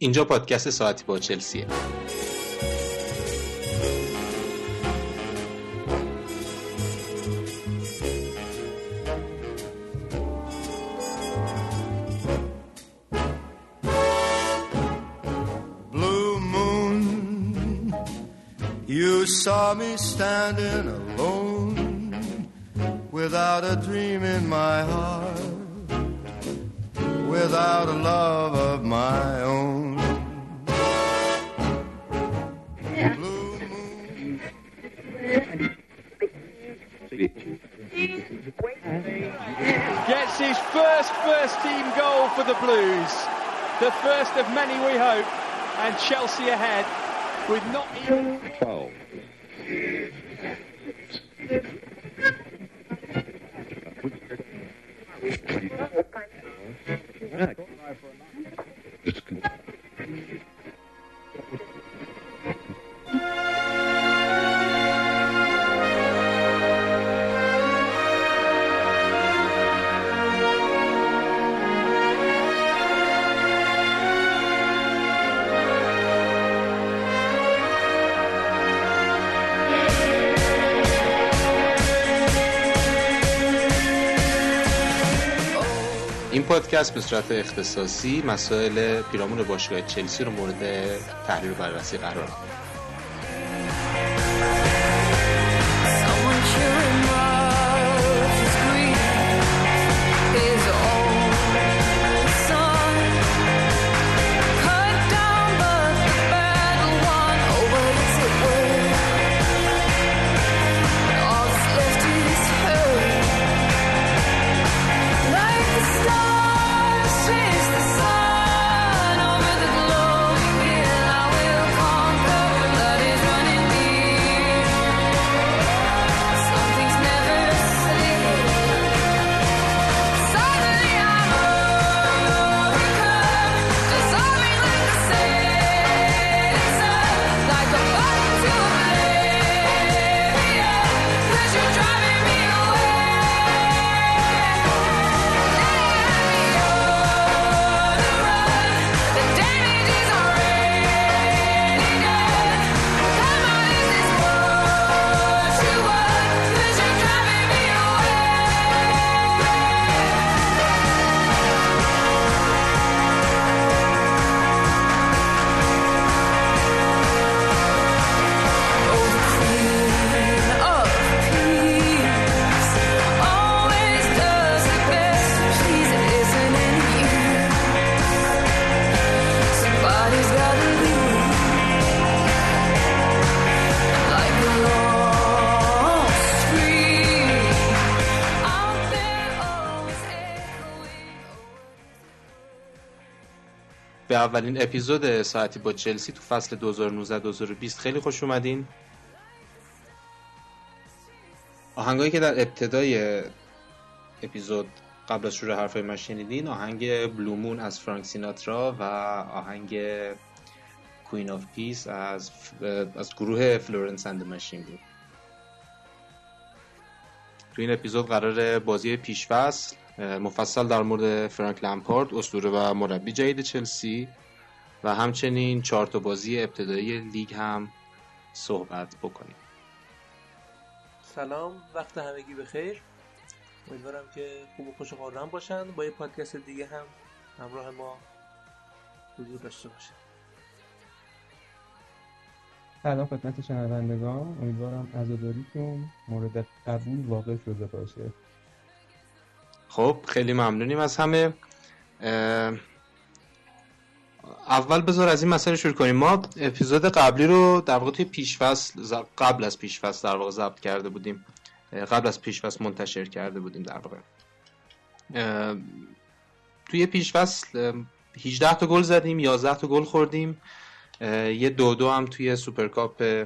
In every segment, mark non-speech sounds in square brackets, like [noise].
اینجا پادکست ساعتی با چلسیه saw me standing alone without a dream in my heart, without a love of my own. first first team goal for the Blues. The first of many, we hope. And Chelsea ahead with not even. 12. پادکست به صورت اختصاصی مسائل پیرامون باشگاه چلسی رو مورد تحلیل و بررسی قرار میده اولین اپیزود ساعتی با چلسی تو فصل 2019-2020 خیلی خوش اومدین. آهنگایی که در ابتدای اپیزود قبل از شروع حرفای من شنیدین آهنگ Blue Moon از فرانک سیناترا و آهنگ Queen of Peace از از گروه Florence and Machine بود. تو این اپیزود قرار بازی پیشفصل مفصل در مورد فرانک لمپارد اسطوره و مربی جدید چلسی و همچنین چهار تا بازی ابتدایی لیگ هم صحبت بکنیم. سلام وقت همگی بخیر. امیدوارم که خوب و خوش و باشن. با یه پادکست دیگه هم همراه ما حضور داشته باشن سلام خدمت شنوندگان. امیدوارم عزاداریتون مورد قبول واقع شده باشه. خب خیلی ممنونیم از همه. اول بذار از این مسئله شروع کنیم. ما اپیزود قبلی رو در واقع توی پیشفصل قبل از پیشفصل در واقع ضبط کرده بودیم. قبل از پیشفصل منتشر کرده بودیم در واقع. توی پیشفصل 18 تا گل زدیم 11 تا گل خوردیم. یه دو دو هم توی سوپرکاپ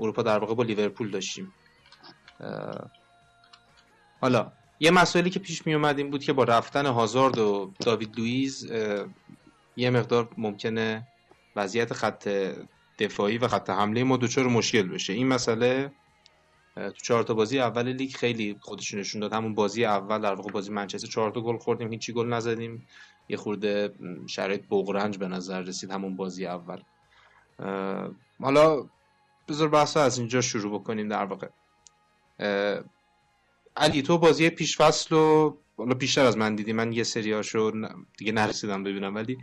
اروپا در واقع با لیورپول داشتیم. حالا یه مسئله که پیش می اومد این بود که با رفتن هازارد و داوید لویز یه مقدار ممکنه وضعیت خط دفاعی و خط حمله ما دچار مشکل بشه. این مسئله تو چهار تا بازی اول لیگ خیلی خودش نشون داد. همون بازی اول در واقع بازی منچستر چهار تا گل خوردیم هیچی گل نزدیم. یه خورده شرایط بغرنج به نظر رسید همون بازی اول. حالا بذار بحث از اینجا شروع بکنیم در واقع. علی تو بازی پیش فصل و حالا بیشتر از من دیدی من یه سریاشو دیگه نرسیدم ببینم ولی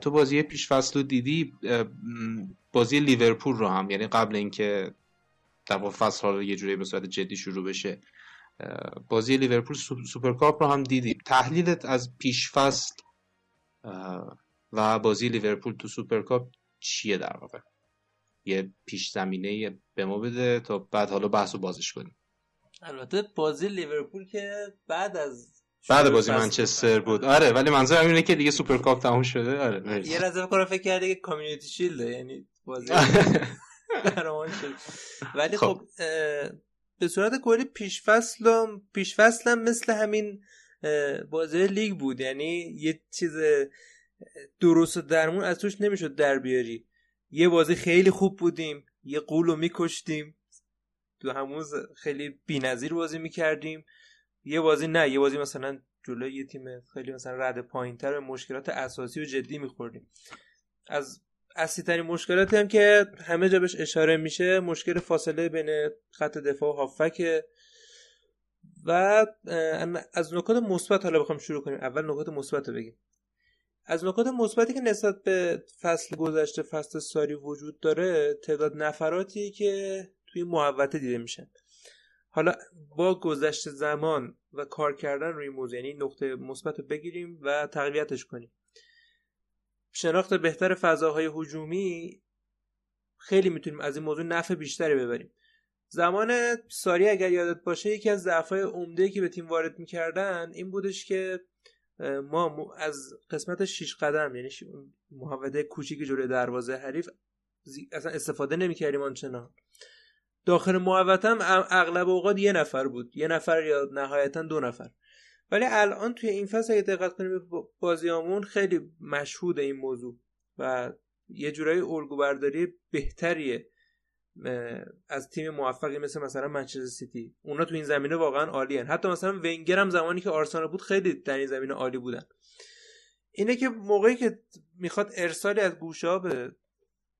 تو بازی پیش فصل رو دیدی بازی لیورپول رو هم یعنی قبل اینکه در واقع فصل ها یه جوری به صورت جدی شروع بشه بازی لیورپول سوپرکاپ رو هم دیدی. تحلیلت از پیش فصل و بازی لیورپول تو سوپرکاپ چیه در واقع؟ یه پیش زمینه به ما بده تا بعد حالا بحث رو بازش کنیم. البته بازی لیورپول که بعد از بعد بازی منچستر بود. آره ولی منظورم اینه که دیگه سوپرکاپ تموم شده. آره یه لحظه فکر فکر کردی که Community Shield یعنی بازی [laughs] شد. ولی خب, خب، به صورت کلی پیش فصل پیش فصل مثل همین بازی لیگ بود. یعنی یه چیز درست درمون از توش نمی‌شد در بیاری. یه بازی خیلی خوب بودیم یه غول رو میکشتیم. تو همون خیلی بی‌نظیر بازی می‌کردیم. یه بازی نه یه بازی مثلا جلوی یه تیم خیلی مثلا رد پایینتر به مشکلات اساسی و جدی میخوردیم. از اصلی ترین مشکلاتی هم که همه جا بهش اشاره میشه مشکل فاصله بین خط دفاع و هافک و از نکات مثبت حالا بخوام شروع کنیم. اول نکات مثبت رو بگیم. از نکات مثبتی که نسبت به فصل گذشته فصل ساری وجود داره تعداد نفراتی که توی محوطه دیده میشن. حالا با گذشت زمان و کار کردن روی موضوع یعنی نقطه مثبت رو بگیریم و تقویتش کنیم. شناخت بهتر فضاهای هجومی خیلی می‌تونیم از این موضوع نفع بیشتری ببریم. زمان ساری اگر یادت باشه یکی از ضعفای عمده که به تیم وارد می‌کردن این بودش که ما از قسمت 6 قدم یعنی محوطه کوچیک جلوی دروازه حریف اصلا استفاده نمی‌کردیم آنچنان. داخل محوطه هم اغلب اوقات یه نفر بود. یه نفر یا نهایتا دو نفر. ولی الان توی این فصل اگه دقت کنیم بازیامون خیلی مشهود این موضوع و یه جورایی الگو برداری بهتریه از تیم موفقی مثل مثلا منچستر سیتی. اونا تو این زمینه واقعا عالی هن. حتی مثلا ونگر هم زمانی که آرسنال بود خیلی در این زمینه عالی بودن. اینه که موقعی که می‌خواد ارسالی از گوشه به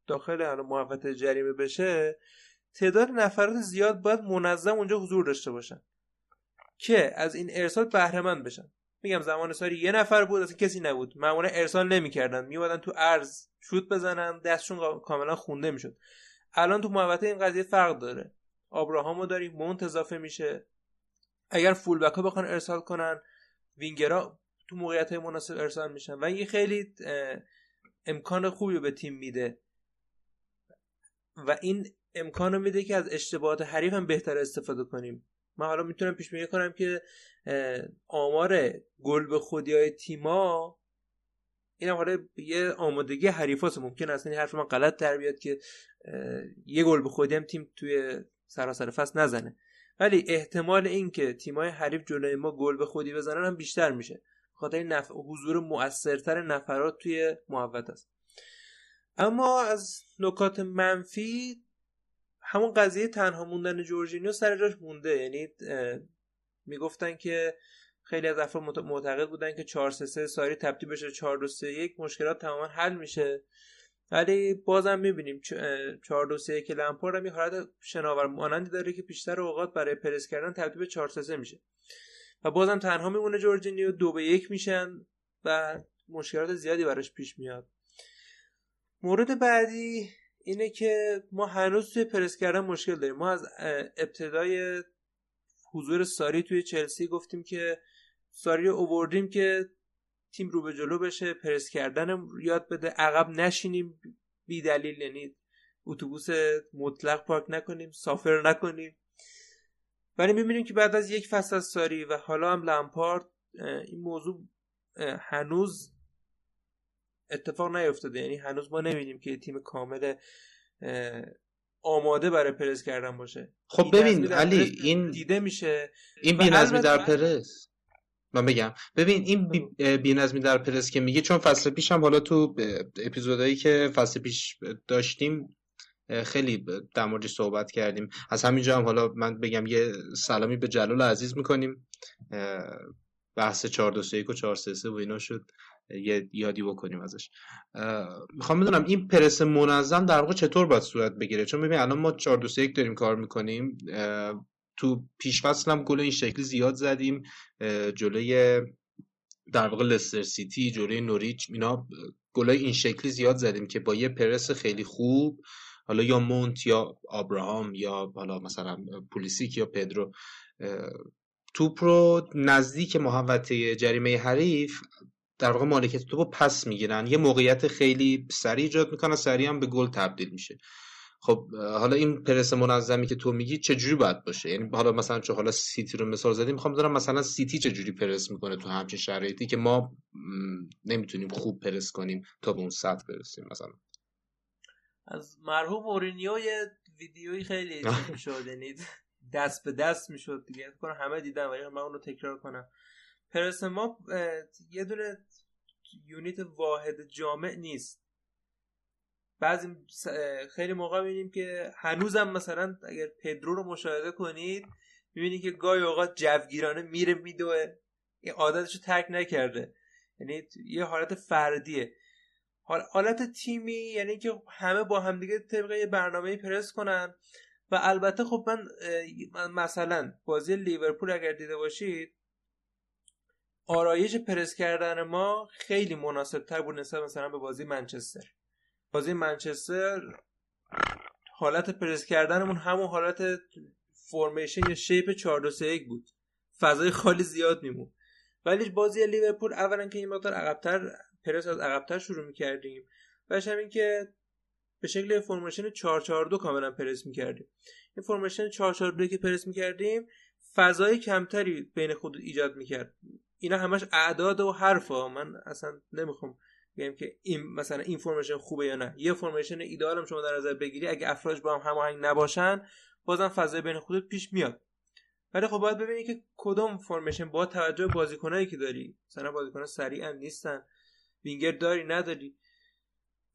داخل محوطه جریمه بشه تعداد نفرات زیاد باید منظم اونجا حضور داشته باشن. که از این ارسال بهره بشن. میگم زمان ساری یه نفر بود اصلا کسی نبود. معمولا ارسال نمی‌کردن. میومدن تو ارز شوت بزنن دستشون کاملا خونده می‌شد. الان تو محوطه این قضیه فرق داره. آبراهامو داریم مونت اضافه میشه. اگر فول بک ها بخوان ارسال کنن وینگرا تو موقعیت های مناسب ارسال میشن. و این خیلی امکان خوبی به تیم میده. و این امکان میده که از اشتباهات حریف هم بهتر استفاده کنیم. من حالا می‌تونم پیش بینی کنم که آمار گل به خودی های تیما این حالا یه آمادگی حریفاست. ممکن اصلا این حرف من غلط در بیاد که یه گل به خودی هم تیم توی سراسر فصل نزنه. ولی احتمال اینکه تیمای حریف جلوی ما گل به خودی بزنن هم بیشتر میشه. خاطر نف... حضور مؤثرتر نفرات توی محوط است. اما از نکات منفی همون قضیه تنها موندن جورجینیو سر جاش مونده. یعنی می‌گفتن که خیلی از افراد معتقد بودن که 4 3 ساری تبدیل بشه 4 2 3 1 مشکلات تماما حل میشه. ولی بازم می‌بینیم 4 2 3 1 لامپارد هم یه حالت شناور مانندی داره که بیشتر اوقات برای پرس کردن تبدیل به 4 3 میشه. و بازم تنها میمونه جورجینیو 2 به 1 میشن و مشکلات زیادی براش پیش میاد. مورد بعدی اینه که ما هنوز توی پرس کردن مشکل داریم. ما از ابتدای حضور ساری توی چلسی گفتیم که ساری رو اووردیم که تیم رو به جلو بشه پرس کردن یاد بده. عقب نشینیم بی دلیل یعنی اتوبوس مطلق پارک نکنیم سافر نکنیم. ولی می‌بینیم که بعد از یک فصل از ساری و حالا هم لمپارد این موضوع هنوز اتفاق نیفتاده. یعنی هنوز ما نمیدیم که تیم کامل آماده برای پرس کردن باشه. خب ببین علی این دیده میشه. این بینظمی در پرس. من بگم. ببین این بینظمی در پرس که میگه چون فصل پیش هم حالا تو اپیزودهایی که فصل پیش داشتیم خیلی در موردش صحبت کردیم. از همینجا هم حالا من بگم یه سلامی به جلال عزیز می‌کنیم. بحث 4 2 3 و 4 3 3 و اینا شد. یه یادی بکنیم ازش. می‌خوام بدونم این پرس منظم در واقع چطور باید صورت بگیره؟ چون ببین الان ما 4 2 1 داریم کار می‌کنیم تو پیش فصل هم گل این شکلی زیاد زدیم جلوی در واقع لستر سیتی جلوی نوریچ اینا گلای این شکلی زیاد زدیم که با یه پرس خیلی خوب حالا یا مونت یا آبراهام یا حالا مثلا پولیسیک یا پدرو توپ رو نزدیک محوطه جریمه حریف در واقع مالکیت توپ پس می‌گیرن. یه موقعیت خیلی سریع ایجاد می‌کنن سریع هم به گل تبدیل میشه. خب حالا این پرس منظمی که تو میگی چجوری باید باشه؟ یعنی حالا مثلا چه حالا سیتی رو مثال زدیم می‌خوام بدونم مثلا سیتی چجوری پرس می‌کنه تو همچین شرایطی که ما نمی‌تونیم خوب پرس کنیم تا به اون سطح برسیم مثلا. از مرحوم مورینیو یه ویدیویی خیلی [laughs] شد یعنی دست به دست می‌شد دیگه. کنم همه دیدم ولی من اون رو تکرار کنم. پرس ما یه دونه unit واحد جامع نیست. بعضی خیلی موقع می‌بینیم که هنوزم مثلا اگر پدرو رو مشاهده کنید می‌بینید که گاهی اوقات جوگیرانه میره میدوه. این عادتش رو ترک نکرده. یعنی یه حالت فردیه. حالت تیمی یعنی که همه با همدیگه طبق یه برنامه پرس کنن. و البته خب من مثلا بازی لیورپول اگر دیده باشید آرایش پرس کردن ما خیلی مناسب تر بود نسبت مثلا به بازی منچستر. بازی منچستر حالت پرس کردنمون همون حالت فرمیشن یا شیپ 4 2 3 بود. فضای خالی زیاد میمون. ولی بازی لیورپول اولا که این مقدار عقبتر پرس از عقبتر شروع می‌کردیم. و همین که به شکل فرمیشن 4 4 2 کاملا پرس می‌کردیم. این فرمیشن 4 4 2 که پرس می‌کردیم فضای کمتری بین خود ایجاد می‌کرد. اینا همش اعداد و حرفا. من اصلا نمی‌خوام بگم که این مثلا این فرمیشن خوبه یا نه. یه فرمیشن ایدئال هم شما در نظر بگیری اگه افراد با هم هماهنگ نباشن بازم فضای بین خودت پیش میاد. ولی خب باید ببینی که کدوم فرمیشن با توجه بازیکنایی که داری. مثلا بازیکنان سریعا نیستن. وینگر داری نداری.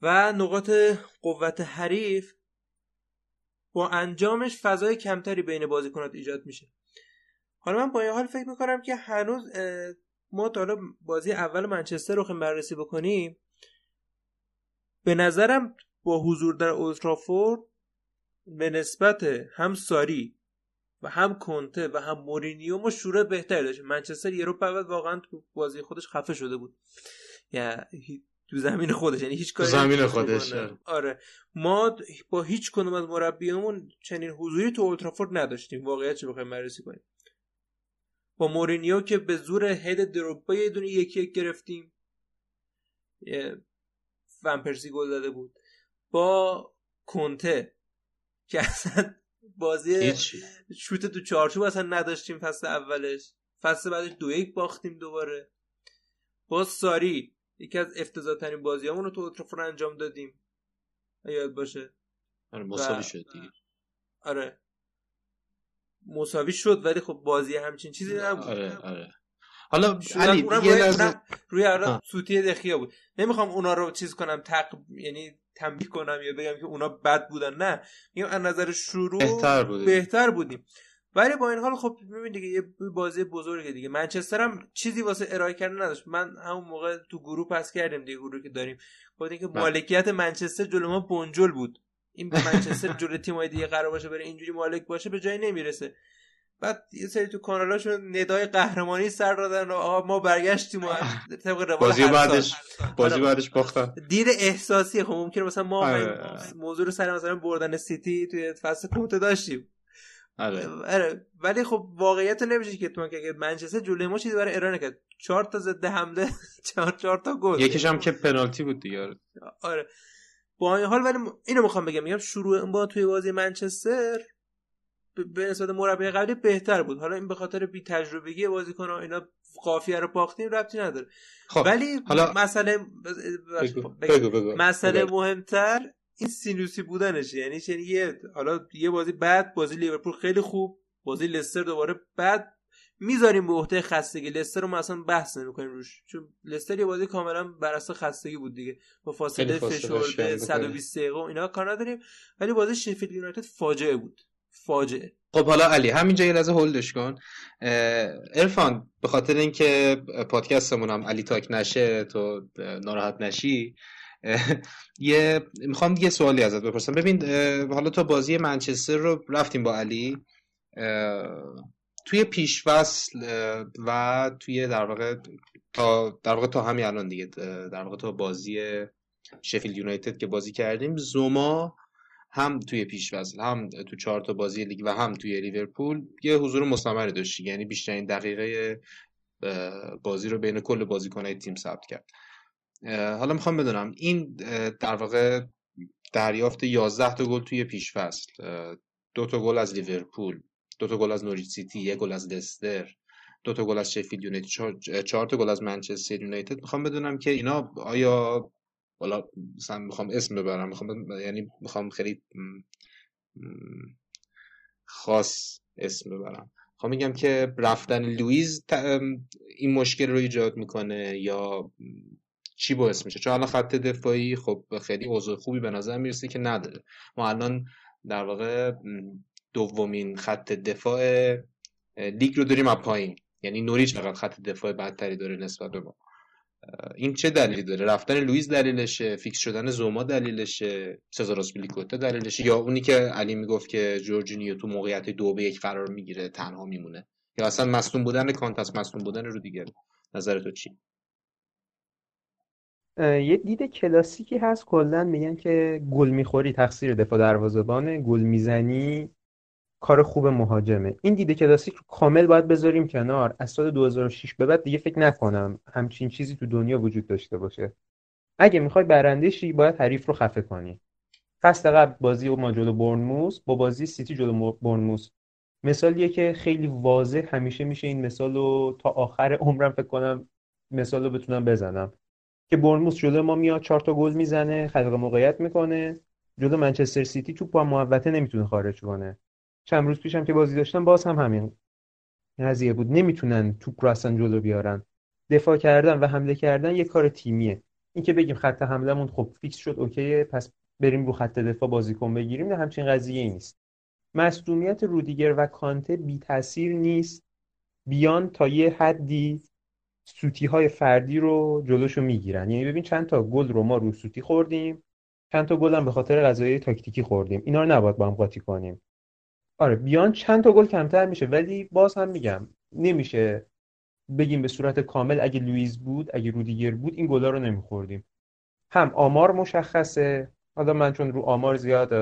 و نقاط قوت حریف با انجامش فضای کمتری بین بازیکنات ایجاد میشه. حالا من با این حال فکر می‌کنم که هنوز ما تا حالا بازی اول منچستر رو بررسی بکنیم. به نظرم با حضور در اولترافورد به نسبت هم ساری و هم کنته و هم مورینیو ما شروع بهتری داشتیم. منچستر یه رو واقعا تو بازی خودش خفه شده بود. یا تو زمین خودش یعنی هیچ کاری زمین خودش آره. ما با هیچ کنم از مربیمون چنین حضوری تو اولترافورد نداشتیم. واقعیت چه بخوایم بررسی کنیم؟ با مورینیو که به زور هد دروگبا یه دونه یکی یک گرفتیم. ومپرسی گل داده بود. با کنته که اصلا بازی شوت تو چارچوب اصلا نداشتیم فصل اولش. فصل بعدش دو یک باختیم دوباره. با ساری یکی از افتضاح ترین بازیامون رو تو اوترافور انجام دادیم. یاد باشه. آره مساوی شد دیگه. آره. مساوی شد ولی خب بازی همچین چیزی نبود. آره آره. حالا علی روی, نظر... روی سوتی دخیا بود. نمی‌خوام اونا رو چیز کنم تق یعنی تنبیه کنم یا بگم که اونا بد بودن. نه. میگم از نظر شروع بهتر بودیم, بهتر بودیم. ولی با این حال خب ببین دیگه یه بازی بزرگه دیگه. منچستر هم چیزی واسه ارائه کردن نداشت. من همون موقع تو گروه پس کردیم دیگه گروه که داریم. گفتیم که بله. مالکیت منچستر جلو ما بنجل بود. این منچستر جلو تیم‌های دیگه قرار باشه بره اینجوری مالک باشه به جایی نمی‌رسه. بعد یه سری تو کانالاشون ندای قهرمانی سر دادن و آقا ما برگشتیم و طبق روال بازی بعدش بازی آره. بعدش باختن. دید احساسی خب ممکنه مثلا ما آره. موضوع رو سر مثلا بردن سیتی توی فصل کنته داشتیم. آره. آره. ولی خب واقعیت نمیشه که تو که منچستر جلوی ما چیزی برای ارائه نکرد. چهار تا ضد حمله [laughs] چهار چهار تا گل. یکیش هم که پنالتی بود دیگه. آره. با این حال ولی اینو می‌خوام بگم میگم شروع با توی بازی منچستر به نسبت مربی قبلی بهتر بود حالا این به خاطر بی تجربگی بازیکن اینا قافیه رو باختیم ربطی نداره خب. ولی حالا مسئله بگو. بگو بگو. مسئله مهمتر این سینوسی بودنشه یعنی یه حالا یه بازی بعد بازی لیورپول خیلی خوب بازی لستر دوباره بعد می‌ذاریم به عهده خستگی. لستر رو ما اصلا بحث نمی‌کنیم روش چون لستر یه بازی کاملا بر اساس خستگی بود دیگه. با فاصله فشرده 120 دقیقه و اینا کار نداریم. ولی بازی شفیلد یونایتد فاجعه بود. فاجعه. خب حالا علی همینجا یه لحظه هولدش کن. ارفان به خاطر اینکه پادکستمون هم علی تاک نشه تو ناراحت نشی یه می‌خوام یه سوالی ازت بپرسم. ببین حالا تو بازی منچستر رو رفتیم با علی توی پیشفصل و توی در واقع تا در واقع تا همین الان دیگه در واقع تا بازی شفیلد یونایتد که بازی کردیم زوما هم توی پیشفصل هم تو چهار تا بازی لیگ و هم توی لیورپول یه حضور مستمری داشت یعنی بیشترین دقیقه بازی رو بین کل بازیکنهای تیم ثبت کرد. حالا می‌خوام بدونم این در واقع دریافت 11 تا گل توی پیشفصل دو تا گل از لیورپول دو تا گل از نوریچ سیتی یک گل از لستر دو تا گل از شفیلد یونایتد چهار تا گل از منچستر یونایتد. می‌خوام بدونم که اینا آیا حالا مثلا می‌خوام اسم ببرم می‌خوام یعنی می‌خوام خیلی خاص اسم ببرم. می‌خوام میگم که رفتن لویز این مشکل رو ایجاد می‌کنه یا چی باعث میشه؟ چون الان خط دفاعی خب خیلی اوضاع خوبی به نظر می‌رسه که نداره. ما الان در واقع دومین خط دفاع لیگ رو داریم از پایین. یعنی نوریچ فقط خط دفاع بدتری داره نسبت به ما. این چه دلیلی داره؟ رفتن لوئیز دلیلشه فیکس شدن زوما دلیلشه سزار آزپیلیکوئتا دلیلشه یا اونی که علی می‌گفت که جورجینیو تو موقعیت دو به یک قرار می‌گیره تنها میمونه. یا اصلا مصدوم بودن کانته‌ست مصدوم بودن رو دیگه. نظر تو چی؟ یه دید کلاسیکی هست کلا میگن که گل می‌خوری تقصیر دفاع دروازه‌بانه گل می‌زنی کار خوب مهاجمه. این دیده کلاسیک رو کامل باید بذاریم کنار. از سال 2006 به بعد دیگه فکر نکنم همچین چیزی تو دنیا وجود داشته باشه. اگه می‌خوای برنده شی باید حریف رو خفه کنی. فصل قبل بازی ما جلو برنموس با بازی سیتی جلو برنموس مثالیه که خیلی واضح همیشه میشه این مثال رو تا آخر عمرم فکر کنم مثال رو بتونم بزنم. که بورنموث جلو ما میاد چهار تا گل می‌زنه خلق موقعیت می‌کنه. جلو منچستر سیتی توپ با محوطه نمی‌تونه خارج کنه. چند روز پیشم که بازی داشتن باز هم همین قضیه بود. نمی‌تونن توپ رو اصلا جلو بیارن. دفاع کردن و حمله کردن یه کار تیمیه. این که بگیم خط حملهمون خب فیکس شد OK ه پس بریم رو خط دفاع بازیکن بگیریم نه همچین قضیه نیست. مصدومیت رودیگر و کانته بی تاثیر نیست. بیان تا یه حدی سوتی های فردی رو جلوشو می‌گیرن. یعنی ببین چند تا گل رو ما رو سوتی خوردیم چند تا گل هم به خاطر غذای تاکتیکی خوردیم. اینا رو نباید با هم قاطی کنیم. آره بیان چند تا گل کمتر میشه ولی باز هم میگم نمیشه بگیم به صورت کامل اگه لوئیس بود اگه رودیگر بود این گلا رو نمیخوردیم. هم آمار مشخصه حالا من چون رو آمار زیاد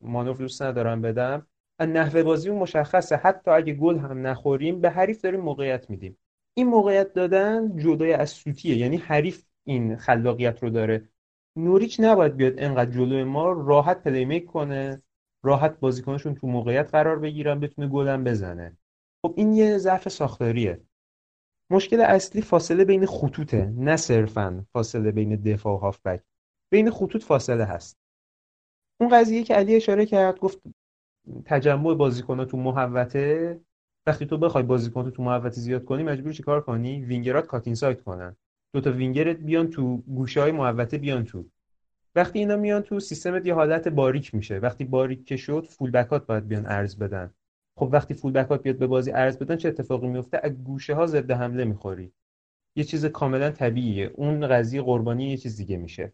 مانور دوست ندارم بدم نحوه بازی مشخصه. حتی اگه گل هم نخوریم به حریف داریم موقعیت میدیم. این موقعیت دادن جدای از سوتیه یعنی حریف این خلاقیت رو داره. نوریچ نباید بیاد انقدر جلوی ما راحت پلی کنه. راحت بازیکنشون تو موقعیت قرار بگیرن بتونه گلم بزنه. خب این یه ضعف ساختاریه. مشکل اصلی فاصله بین خطوطه نه صرفا فاصله بین دفاع و هافبک. بین خطوط فاصله هست. اون قضیه که علی اشاره کرد گفت تجمع بازیکن‌ها تو محوطه. وقتی تو بخوای بازیکن تو محوطه زیاد کنی مجبور چیکار کنی؟ winger ات cut inside کنن. دو تا وینگرت بیان تو گوشه های محوطه بیان تو. وقتی اینا میان تو سیستمت یه حالت باریک میشه. وقتی باریک که شد full-back ات باید بیان عرض بدن. خب وقتی full-back ات بیاد به بازی عرض بدن چه اتفاقی میفته؟ از گوشه ها ضد حمله می‌خوری. یه چیز کاملا طبیعیه. اون قضیه قربانی یه چیز دیگه میشه.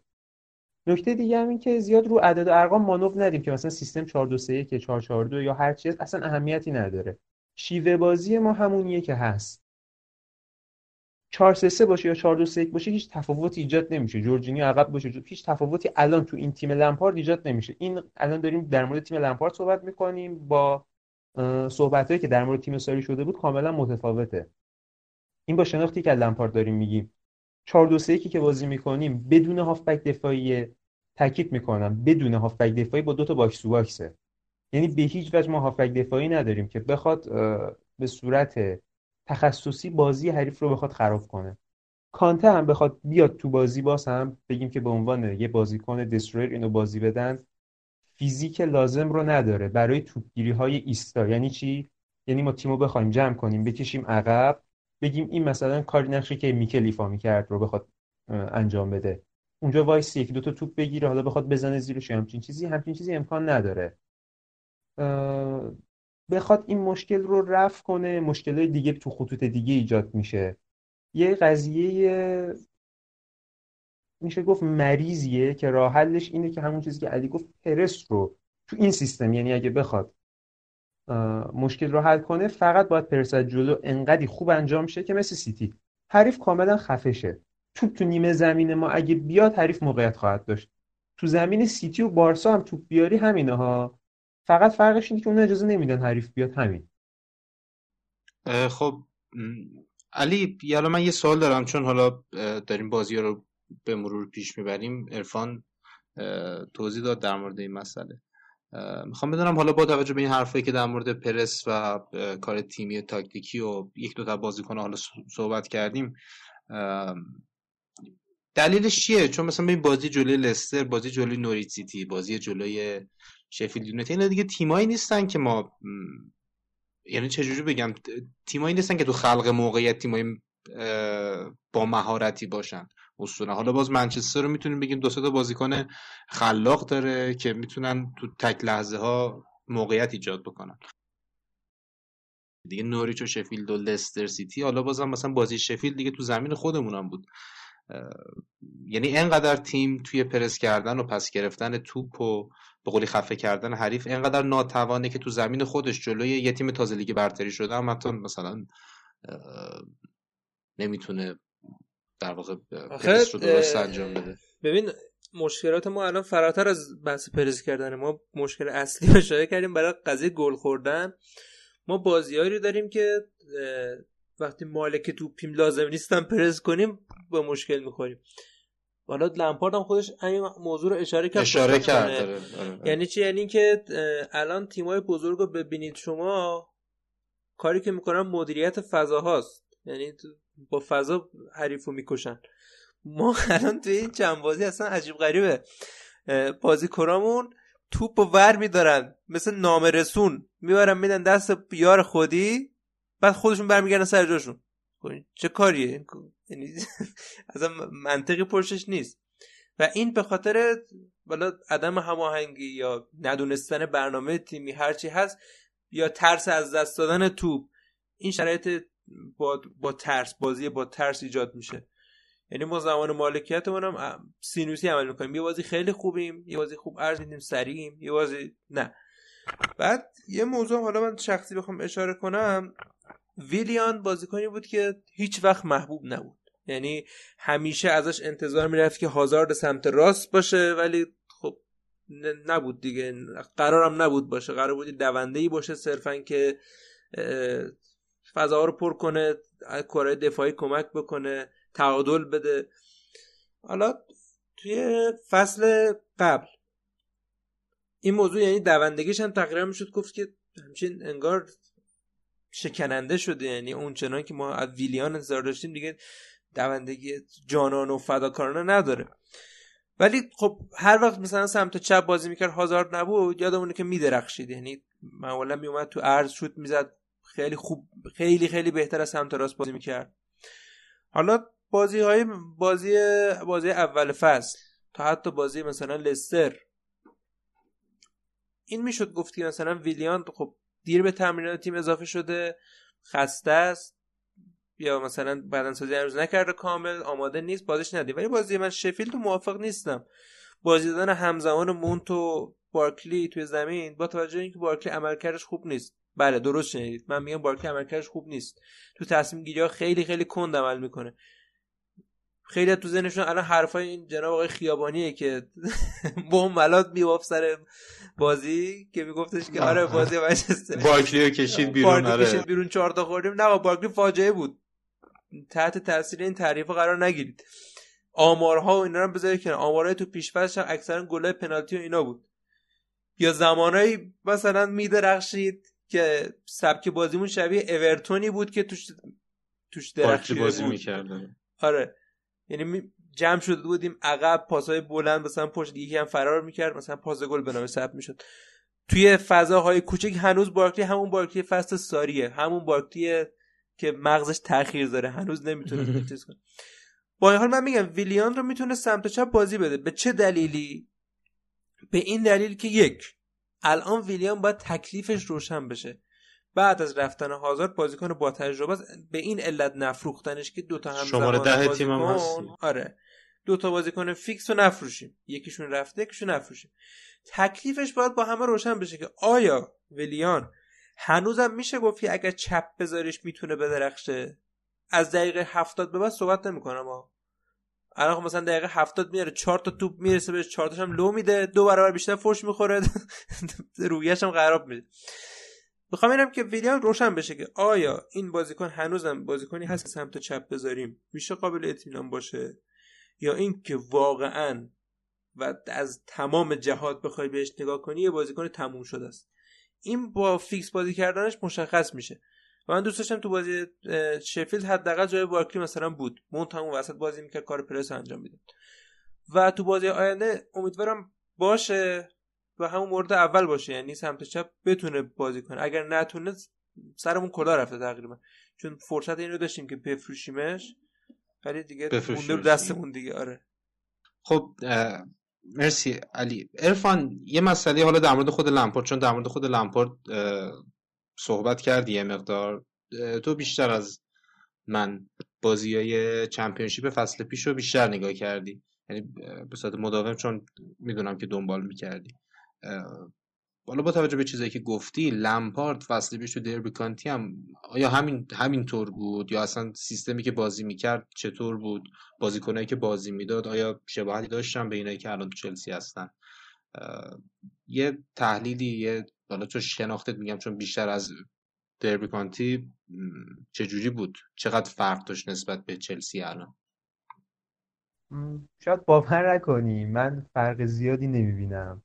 نکته دیگه هم این که زیاد رو عدد و ارقام مانور ندیم که مثلا سیستم 4 2 3 1 4 4 2 یا هر چیز اصلا اهمیتی نداره. شیوه بازی ما همونیه که هست. 4 3 3 باشه یا 4 2 3 1 باشه هیچ تفاوتی ایجاد نمیشه. جورجینی عقب باشه هیچ تفاوتی الان تو این تیم لمپارد ایجاد نمیشه. این الان داریم در مورد تیم لمپارد صحبت می‌کنیم با صحبتهایی که در مورد تیم ساری شده بود کاملا متفاوته. این با شناختی که لمپارد داریم میگیم. 4 2 3 1 که بازی می‌کنیم بدون هافبک دفاعی تاکید می‌کنم. بدون هافبک دفاعی با دو تا box-to-box ه. یعنی به هیچ وجه ما هافبک دفاعی نداریم که بخواد به صورت تخصصی بازی حریف رو بخواد خراب کنه. کانته هم بخواد بیاد تو بازی باز هم بگیم که به عنوان یه بازیکن destroyer اینو بازی بدن فیزیک لازم رو نداره. برای توپگیری های ایستا. یعنی چی؟ یعنی ما تیمو بخوایم جمع کنیم بکشیم عقب بگیم این مثلا کاری نقشه که میکل ایفا می‌کرد رو بخواد انجام بده. اونجا وایسه یک دو تا توپ بگیره حالا بخواد بزنه زیرش همچین چیزی. همچین چیزی امکان نداره. بخواد این مشکل رو رفع کنه مشکل دیگه تو خطوط دیگه ایجاد میشه. یه قضیه میشه گفت مریضیه که راه حلش اینه که همون چیزی که علی گفت پرس رو تو این سیستم یعنی اگه بخواد مشکل رو حل کنه فقط باید پرس از جلو انقدی خوب انجام شه که مثل سیتی. حریف کاملا خفه شه. توپ تو نیمه زمین ما اگه بیاد حریف موقعیت خواهد داشت. تو زمین سیتی و بارسا هم توپ بیاری همینه ها. فقط فرقش اینه که اون اجازه نمیدن حریف بیاد همین. خب علی یالا من یه سوال دارم چون حالا داریم بازی رو به مرور پیش می‌بریم. ارفان توضیح داد در مورد این مسئله. می‌خوام بدونم حالا با توجه به این حرفایی که در مورد پرس و کار تیمی تاکتیکی و یک دو تا بازیکن حالا صحبت کردیم دلیلش چیه؟ چون مثلا این بازی جلوی لستر بازی جلوی نوریت سیتی بازی جلوی شفیلد یونایتد. اینا دیگه تیمایی نیستن که ما یعنی چجوری بگم؟ تیمایی نیستن که تو خلق موقعیت تیمایی با مهارتی باشن. اصولا. حالا باز منچستر رو می‌تونیم بگیم دو تا بازیکن خلاق داره که می‌تونن تو تک لحظه ها موقعیت ایجاد بکنن. دیگه نوریچ و شفیلد و لستر سیتی حالا بازم مثلا بازی شفیلد دیگه تو زمین خودمون هم بود. یعنی انقدر تیم توی پرس کردن و پس گرفتن توپ و به قولی خفه کردن حریف انقدر ناتوانه که تو زمین خودش جلوی یه تیم تازه لیگ برتری شده هم حتی مثلا نمی‌تونه در واقع پرس رو درست انجام بده. ببین مشکلات ما الان فراتر از بحث پرس کردن ما مشکل اصلی رو اشاره کردیم برای قضیه گل خوردن. ما بازیاری داریم که وقتی مالک توپیم لازم نیستن پرس کنیم با مشکل می‌خوریم. حالا لمپارد هم خودش این موضوع رو اشاره کرد اشاره کرد آره، آره. یعنی چی؟ یعنی که الان تیمای بزرگ رو ببینید شما کاری که می‌کنن مدیریت فضاهاست. یعنی با فضا حریفو می‌کشن. ما [laughs] الان توی این چند بازی اصلا عجیب غریبه. بازی کرامون توپ و ور میدارن. مثل نامرسون. می‌برن میدن دست یار خودی بعد خودشون برمیگردن سر جاشون. خب چه کاریه؟ یعنی [laughs] اصلا منطقی پرشش نیست. و این به خاطر بالا عدم هماهنگی یا ندونستن برنامه تیمی هرچی هست یا ترس از دست دادن توپ این شرایط با, با ترس بازی با ترس ایجاد میشه. یعنی ما زمان مالکیتمون هم سینوسی عمل می‌کنیم. یه بازی خیلی خوبیم یه بازی خوب ارز میدیم سریعیم یه بازی نه. بعد یه موضوع حالا من شخصی بخوام اشاره کنم. ویلیان بازیکنی بود که هیچ وقت محبوب نبود. یعنی همیشه ازش انتظار می‌رفت که هازارد سمت راست باشه ولی خب نبود دیگه. قرارم نبود باشه. قرار بود دونده ای باشه صرفا که فضاها رو پر کنه کارهای دفاعی کمک بکنه تعادل بده. حالا توی فصل قبل این موضوع یعنی دوندگیش هم تقریبا می‌شد گفت که همچین انگار شکننده شده. یعنی اون چنان که ما از ویلیان انتظار داشتیم دیگه دوندگی جانان و فداکارانه نداره. ولی خب هر وقت مثلا سمت چپ بازی می‌کرد هازارد نبود یادمونه که میدرخشید. یعنی معمولا میومد تو عرض شوت می‌زد. خیلی خوب خیلی خیلی بهتر از سمت راست بازی می‌کرد. حالا بازی های بازی بازی اول فصل تا حتی بازی مثلا لستر. این می‌شد گفت که مثلا ویلیان خب دیر به تمرینات تیم اضافه شده خسته است. یا مثلا بدن سازی هنوز نکرده کامل آماده نیست بازیش ندی ولی بازی من شفیلد موافق نیستم. بازی دادن همزمان مونت و بارکلی توی زمین با توجه اینکه بارکلی عملکردش خوب نیست. بله درست شنیدید. من میگم بارکلی عملکردش خوب نیست. تو تصمیم گیری ها خیلی خیلی کند عمل می‌کنه. خیلی تو ذهنشون الان حرفای این جناب آقای خیابانیه که [laughs] بم ملات میواف سر بازی که میگفتش که آره بازی منچستر بارکلی رو کشید بیرون آره. کشید بیرون چهار تا خوردیم. نه بارکلی فاجعه بود. تحت تاثیر این تعریف قرار نگیرید. آمارها و اینا رو بذارید که آمارهای تو پیش هم اکثرا گلای پنالتی و اینا بود. یا زمانایی مثلا میدرخشید که سبک بازیمون شبیه اورتونی بود که توش توش درخشید بازی می‌کردن. آره. یعنی جمع شده بودیم عقب پاسهای بلند مثلا پشت یکی هم فرار می‌کرد مثلا پاس گل به نام ثبت می‌شد. توی فضاهای کوچک هنوز بارکلی همون بارکلی فصل ساریه همون بارکلی که مغزش تاخیر داره هنوز نمی‌تونه چیز [laughs] کنه. با این حال من میگم ویلیان رو می‌تونه سمت چپ بازی بده. به چه دلیلی؟ به این دلیل که یک الان ویلیان باید تکلیفش روشن بشه. بعد از رفتن هازارد بازیکن با تجربه است. به این علت نفروختنش که دوتا هم شماره ده تیم هم. آره. دوتا بازیکن فیکس رو نفروشیم. یکیشون رفته یکیشون نفروشیم. تکلیفش باید با همه روشن بشه که آیا ولیان هنوزم میشه گفت که اگر چپ بذاریش می‌تونه بدرخشه؟ از دقیقه هفتاد به بعد صحبت نمی‌کنم الان خب مثلا دقیقه هفتاد میاره چهار تا توپ می‌رسه بهش چهار هم لو میده دو برابر بیشتر فوش می‌خوره [laughs] رویش هم خراب میده می‌خوام اینم که ویلیام روشن بشه که آیا این بازیکن هنوزم بازیکنی هست که سمت چپ بذاریم؟ میشه قابل اطمینان باشه؟ یا این که واقعا و از تمام جهات بخوای بهش نگاه کنی یه بازیکن تموم شده است. این با فیکس بازی کردنش مشخص میشه. و من دوست داشتم تو بازی شفیلد حداقل جای بارکلی مثلا بود. مونت همون وسط بازی می‌کرد کار پرس انجام میده و تو بازی آینده امیدوارم باشه و همون مورد اول باشه یعنی سمت چپ بتونه بازی کنه. اگر نتونه سرمون کلا رفته تقریبا. چون فرصت این رو داشتیم که بفروشیمش. ولی دیگه مونده دستمون دیگه آره. خب مرسی علی. ارفان یه مسئله حالا در مورد خود لمپورد چون در مورد خود لمپورد صحبت کردی یه مقدار. تو بیشتر از من بازی های چمپیونشیپ فصل پیش رو بیشتر نگاه کردی. یعنی به صورت مداوم چون می‌دونم که دنبال می‌کردی. حالا با توجه به چیزایی که گفتی لمپارد فصل پیش تو دربی کانتی هم آیا همین همین طور بود؟ یا اصلا سیستمی که بازی می‌کرد چطور بود؟ بازیکنایی که بازی می‌داد آیا شباهتی داشتن به اینایی که الان تو چلسی هستن؟ یه تحلیلی یه حالا تو شناختت میگم چون بیشتر از دربی کانتی چجوری بود؟ چقدر فرق داشت نسبت به چلسی الان؟ شاید باور نکنی. من فرق زیادی نمی‌بینم.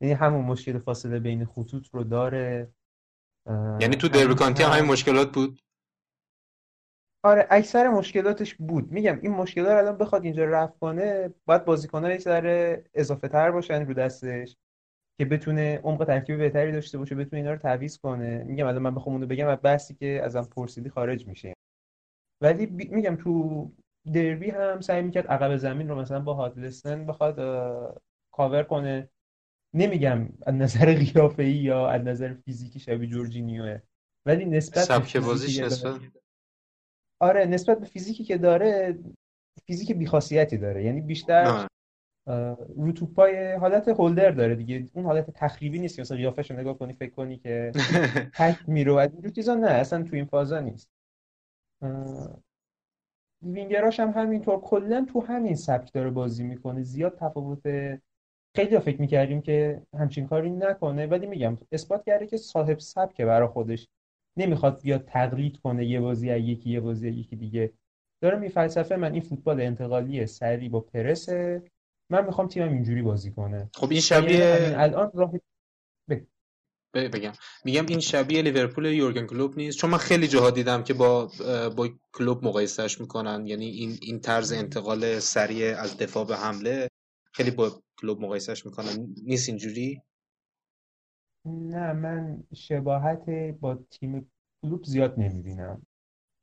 یعنی همون مشکل فاصله بین خطوط رو داره. یعنی تو دربی کانتی هم همین مشکلات بود؟ آره اکثر مشکلاتش بود. میگم این مشکلات الان بخواد اینجا رفت کنه باید بازیکن‌ها یه ذره اضافه تر باشن رو دستش که بتونه عمق ترکیب بهتری داشته باشه بتونه اینا رو تعویض کنه. میگم الان من بخوام اونو بگم از بحثی که ازم پرسیدی خارج میشه. ولی میگم تو دربی هم سعی می‌کرد عقب زمین رو مثلا با هادلستن بخواد کاور کنه. نمیگم از نظر قیافه ای یا از نظر فیزیکی شبیه جورجینیوه ولی نسبت سبک بازیش نسبت؟ آره نسبت به فیزیکی که داره فیزیک بیخاصیتی داره. یعنی بیشتر رو توپای حالت هولدر داره دیگه. اون حالت تخریبی نیست که مثلا قیافش رو نگاه کنی فکر کنی که [laughs] تک میره و اینجور چیزا نه اصلا تو این فازا نیست. وینگراش هم همینطور. کلا تو همین سبک داره بازی می‌کنه. زیاد تفاوت خیلی فکر می‌کردیم که همچین کاری نکنه ولی میگم اثبات کرده که صاحب سبکه برای خودش نمی‌خواد بیاد تقلید کنه یه بازی یکی یه بازی یکی دیگه. داره می فلسفه من این فوتبال انتقالی سری با پرسه. من می‌خوام تیمم اینجوری بازی کنه. خب این شبیه الان راه بگم. میگم این شبیه لیورپول یورگن کلوب نیست. چون من خیلی جاها دیدم که با با کلوب مقایسهش می‌کنن. یعنی این این طرز انتقال سریع از دفاع به حمله خیلی با کلوب مقایسهش می‌کنن نیست اینجوری؟ نه من شباهت با تیم کلوب زیاد نمی‌بینم.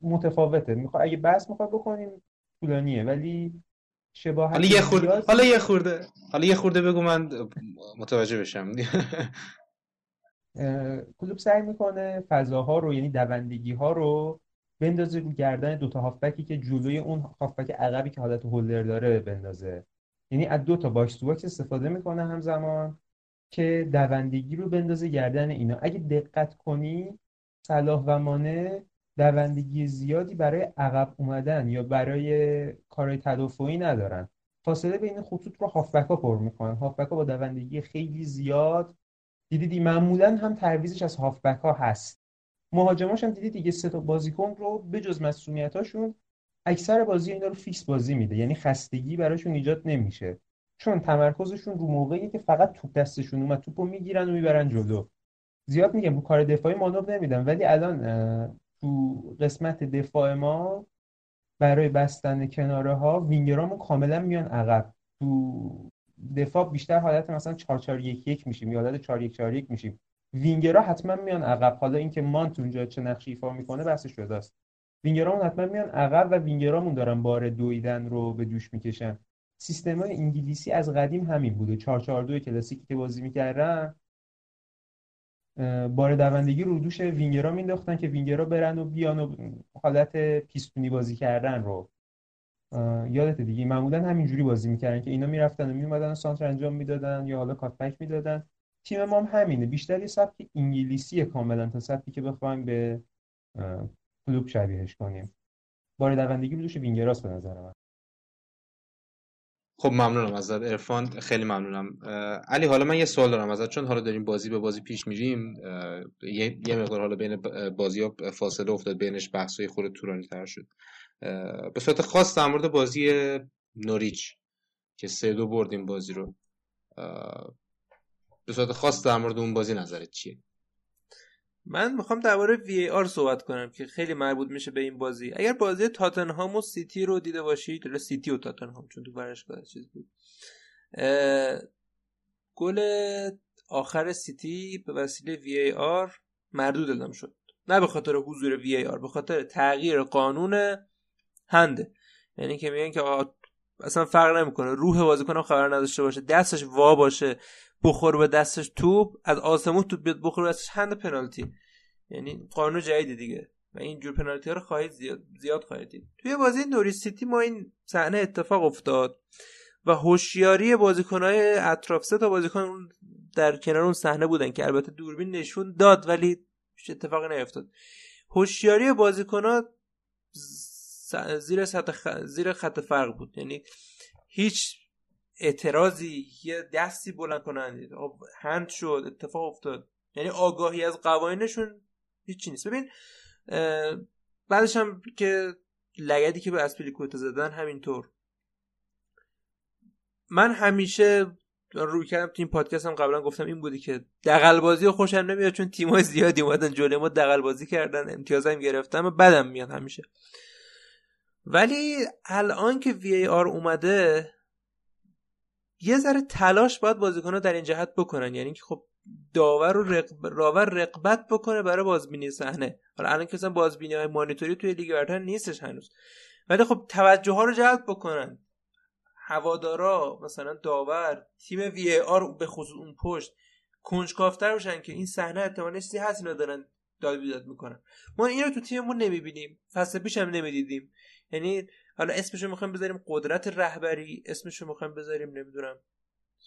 متفاوته. میخوا اگه بحث می‌خواد بکنیم طولانیه. ولی شباهت حالا یه خورده حالا یه خورده حالا یه خورده بگو من متوجه بشم. کلوپ سعی می‌کنه فضاها رو یعنی دوندگی ها رو بندازه رو گردن دوتا هافبکی که جلوی اون هافبک عقبی که حالت holder داره بندازه. یعنی از دو تا box to box استفاده می‌کنه همزمان که دوندگی رو بندازه گردن اینا. اگه دقت کنی صلاح و مانه دوندگی زیادی برای عقب اومدن یا برای کارهای تدافعی ندارن. فاصله بین خطوط رو هافبکا پر می‌کنن. هافبکا با دوندگی خیلی زیاد. دیدی معمولا هم تعویزش از هافبکا هست. مهاجماش هم دیدی دیگه سه تا بازیکن رو بجز مسئولیتاشون اکثر بازی اینا رو فیکس بازی میده. یعنی خستگی براشون ایجاد نمیشه. چون تمرکزشون رو موقعی که فقط توپ دستشون اومد توپو می‌گیرن و می‌برن جلو. زیاد میگم رو کار دفاعی مانور نمیدن ولی الان تو قسمت دفاع ما برای بستن کناره ها وینگرامون کاملا میان عقب. تو دفاع بیشتر حالت مثلا 4 4 1 1 میشیم یا حالت 4 1 4 1 میشیم. وینگرها حتما میان عقب. حالا اینکه مانت اونجا چه نقشی ایفا می‌کنه بحث شده است وینگرامون حتما میان عقب و وینگرامون دارن بار دویدن رو به دوش می‌کشن. سیستم های انگلیسی از قدیم همین بوده. 442 کلاسیکی که بازی می‌کردن بار دوندگی رو دوش وینگرا مینداختن که وینگرا برن و بیان و حالت پیستونی بازی کردن رو. یادت دیگه معمولا همینجوری بازی می‌کردن که اینا می‌رفتن و میومدن و سانتر انجام می‌دادن یا حالا کاتبک می‌دادن. تیم ما هم همینه. بیشتر یه سبک انگلیسی کاملا تا سبکی که بخوایم به کلوب شبیهش کنیم. بار دوندگی دوش وینگراس به نظر من. خب ممنونم ازت ارفان خیلی ممنونم. علی حالا من یه سوال دارم ازت. چون حالا داریم بازی به بازی پیش میریم یه, مقدار حالا بین بازی ها فاصله افتاد بینش بحثای خود طولانی تر شد. به صورت خاص در مورد بازی نوریچ که سه دو بردیم بازی رو. به صورت خاص در مورد اون بازی نظرت چیه؟ من می‌خوام درباره VAR صحبت کنم که خیلی مربوط میشه به این بازی. اگر بازی تاتنهام و سیتی رو دیده باشید حالا سیتی و تاتنهام چون تو ورزشگاه چیز بود. گل آخر سیتی به وسیله VAR مردود اعلام شد. نه به خاطر حضور وی آر به خاطر تغییر قانون هنده یعنی که میگن که اصلا فرق نمی‌کنه. روح بازیکن خبر نداشته باشه دستش وا باشه. بخور به دستش توپ از آسمون توپ بیاد بخور به دستش هند پنالتی. یعنی قانون جدید دیگه. و این جور پنالتی ها رو خواهید زیاد, زیاد خواهید دید. توی بازی نوری سیتی ما این صحنه اتفاق افتاد و هوشیاری بازیکنهای اطراف سه تا بازیکن در کنار اون صحنه بودن که البته دوربین نشون داد ولی اتفاقی نیفتاد. هوشیاری بازیکنها زیر خط زیر خط فرق بود. یعنی هیچ اعتراضی یه دستی بلند کنن هند شد اتفاق افتاد. یعنی آگاهی از قوانینشون هیچی نیست. ببین بعدش هم که لگدی که به اسپلیکوتا زدن همینطور. من همیشه روی کردم تو این پادکست هم قبلا گفتم این بودی که دقل بازی خوشم نمیاد چون تیمای زیادی اومدن جلوی ما دقل بازی کردن امتیازم گرفتم و بدم میاد همیشه. ولی الان که وی ای آر اومده یه ذره تلاش باید بازیکنها در این جهت بکنن. یعنی که خب داور رو رقب... راور رقبت بکنه برای بازبینی صحنه. حالا الان که مثلا بازبینی های مانیتوری توی لیگ برتر نیستش هنوز. ولی خب توجه ها رو جلب بکنن. هوادارا مثلا داور تیم وی آر به خصوص اون پشت کنجکافتر باشن که این صحنه احتمال چیزی هست اینا دارن داد می‌کنن. ما این رو تو تیممون نمی‌بینیم. فصل پیش هم نمی‌دیدیم. یعنی حالا اسمشو می‌خوایم بذاریم قدرت رهبری اسمشو می‌خوایم بذاریم نمی‌دونم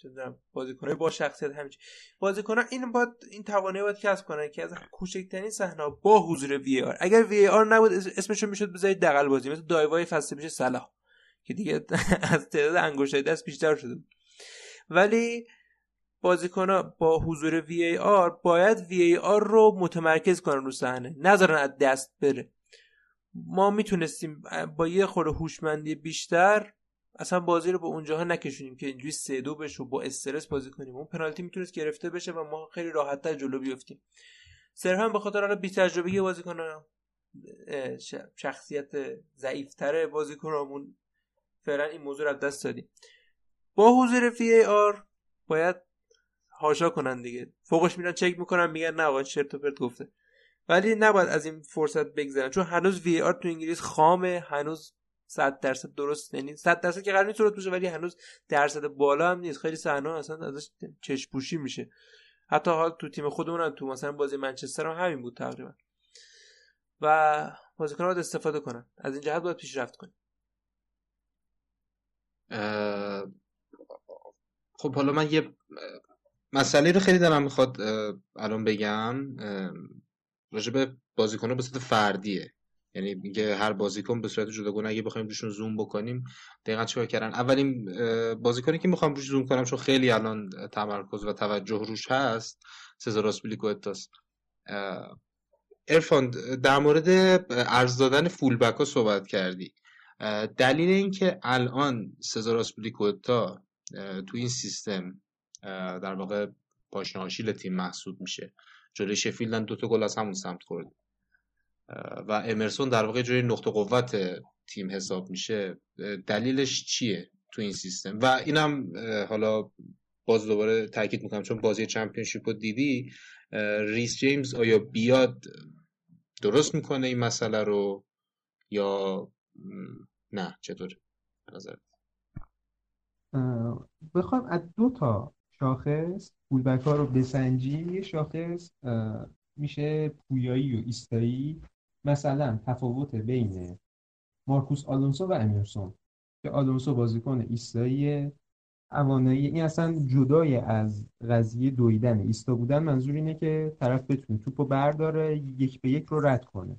چون بازیکنای با شخصیت همچین بازیکنان این باید این توانایی باید کسب کنن که از کوچکترین صحنه با حضور وی آر اگر وی آر نبود اسمشو می‌شد بذارید دقل بازی. مثل دایوای فصل میشه صلاح که دیگه [laughs] از تعداد انگشتای دست بیشتر شده ولی بازیکن با حضور وی آر باید وی آر رو متمرکز کنن رو صحنه. نذارن از دست بره. ما می‌تونستیم با یه خورده هوشمندی بیشتر اصلا بازی رو به اونجاها نکشونیم که اینجوری سه دو بشه و با استرس بازی کنیم. اون پنالتی می‌تونست گرفته بشه و ما خیلی راحتتر جلو بیفتیم. صرفا به خاطر حالا تجربه بازیکن شخصیت ضعیفتر بازیکنامون. فعلا این موضوع رو دست دادیم. با حضور وی آر باید هاشا کنن دیگه. فوقش میرن چک می‌کنن میگن نه آقا چرت و پرت گفته. ولی نباید از این فرصت بگذرن چون هنوز وی آر تو انگلیس خامه هنوز 100 درصد درست یعنی 100 درصد که قرار نیست درست بشه ولی هنوز درصد بالا هم نیست. خیلی صحنه اصلا ازش چشپوشی میشه. حتی حال تو تیم خودمون هم تو مثلا بازی منچستر هم همین بود تقریبا. و بازیکن‌ها باید استفاده کنن. از این جهت باید پیشرفت کنن خب حالا من یه مسئله رو خیلی دارم می‌خواد الان بگم. راجب بازیکن به صورت فردیه. یعنی میگه هر بازیکن به صورت جداگانه اگه بخوایم روشون زوم بکنیم دقیقا چیکار کردن؟ اولین بازیکنی که می‌خوام روش زوم کنم چون خیلی الان تمرکز و توجه روش هست سزار اسپلیکوتاست ارفان در مورد ارز دادن فولبک ها صحبت کردی. دلیل اینکه الان سزار اسپلیکوتا تو این سیستم در واقع پاشناشیل تیم محسوب میشه. جلوی شفیلدن دوتا گل از همون سمت خورد. و امرسون در واقع جوری نقطه قوت تیم حساب میشه. دلیلش چیه تو این سیستم؟ و اینم حالا باز دوباره تاکید می‌کنم چون بازی چمپیونشیپ رو دیدی ریس جیمز آیا بیاد درست می‌کنه این مسئله رو یا نه چطور نظر بخوام از دو تا شاخص فولبک ها رو بسنجی یه شاخص میشه پویایی و ایستایی. مثلا تفاوت بین مارکوس آلونسو و امرسون که آلونسو بازیکن ایستایی اوانایی این اصلا جدای از قضیه دویدن. ایستا بودن منظور اینه که طرف بتونه توپو برداره یک به یک رو رد کنه.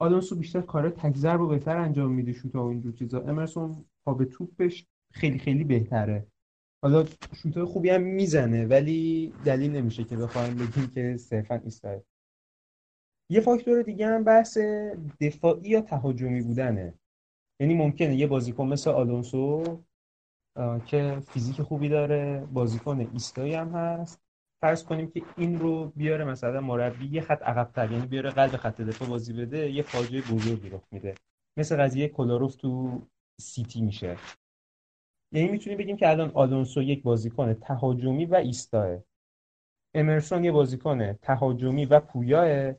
آلونسو بیشتر کار تگذر رو بهتر انجام میده شوت و اینجور چیزا. امرسون پا به توپش خیلی خیلی بهتره. حالا شوت خوبی هم می‌زنه ولی دلیل نمیشه که بخوایم بگیم که صرفا ایستاه یه فاکتور دیگه هم بحث دفاعی یا تهاجمی بودنه. یعنی ممکنه یه بازیکن مثل آلونسو که فیزیک خوبی داره بازیکن ایستایی هم هست. فرض کنیم که این رو بیاره مثلا مربی یه خط عقب‌تر یعنی بیاره قلب خط دفاع بازی بده یه فاجعه بزرگی رخ میده. مثل قضیه کلاروف تو سیتی میشه. یعنی می‌تونیم بگیم که الان آلونسو یک بازیکن تهاجمی و ایستاه امرسون یه بازیکن تهاجمی و پویاه.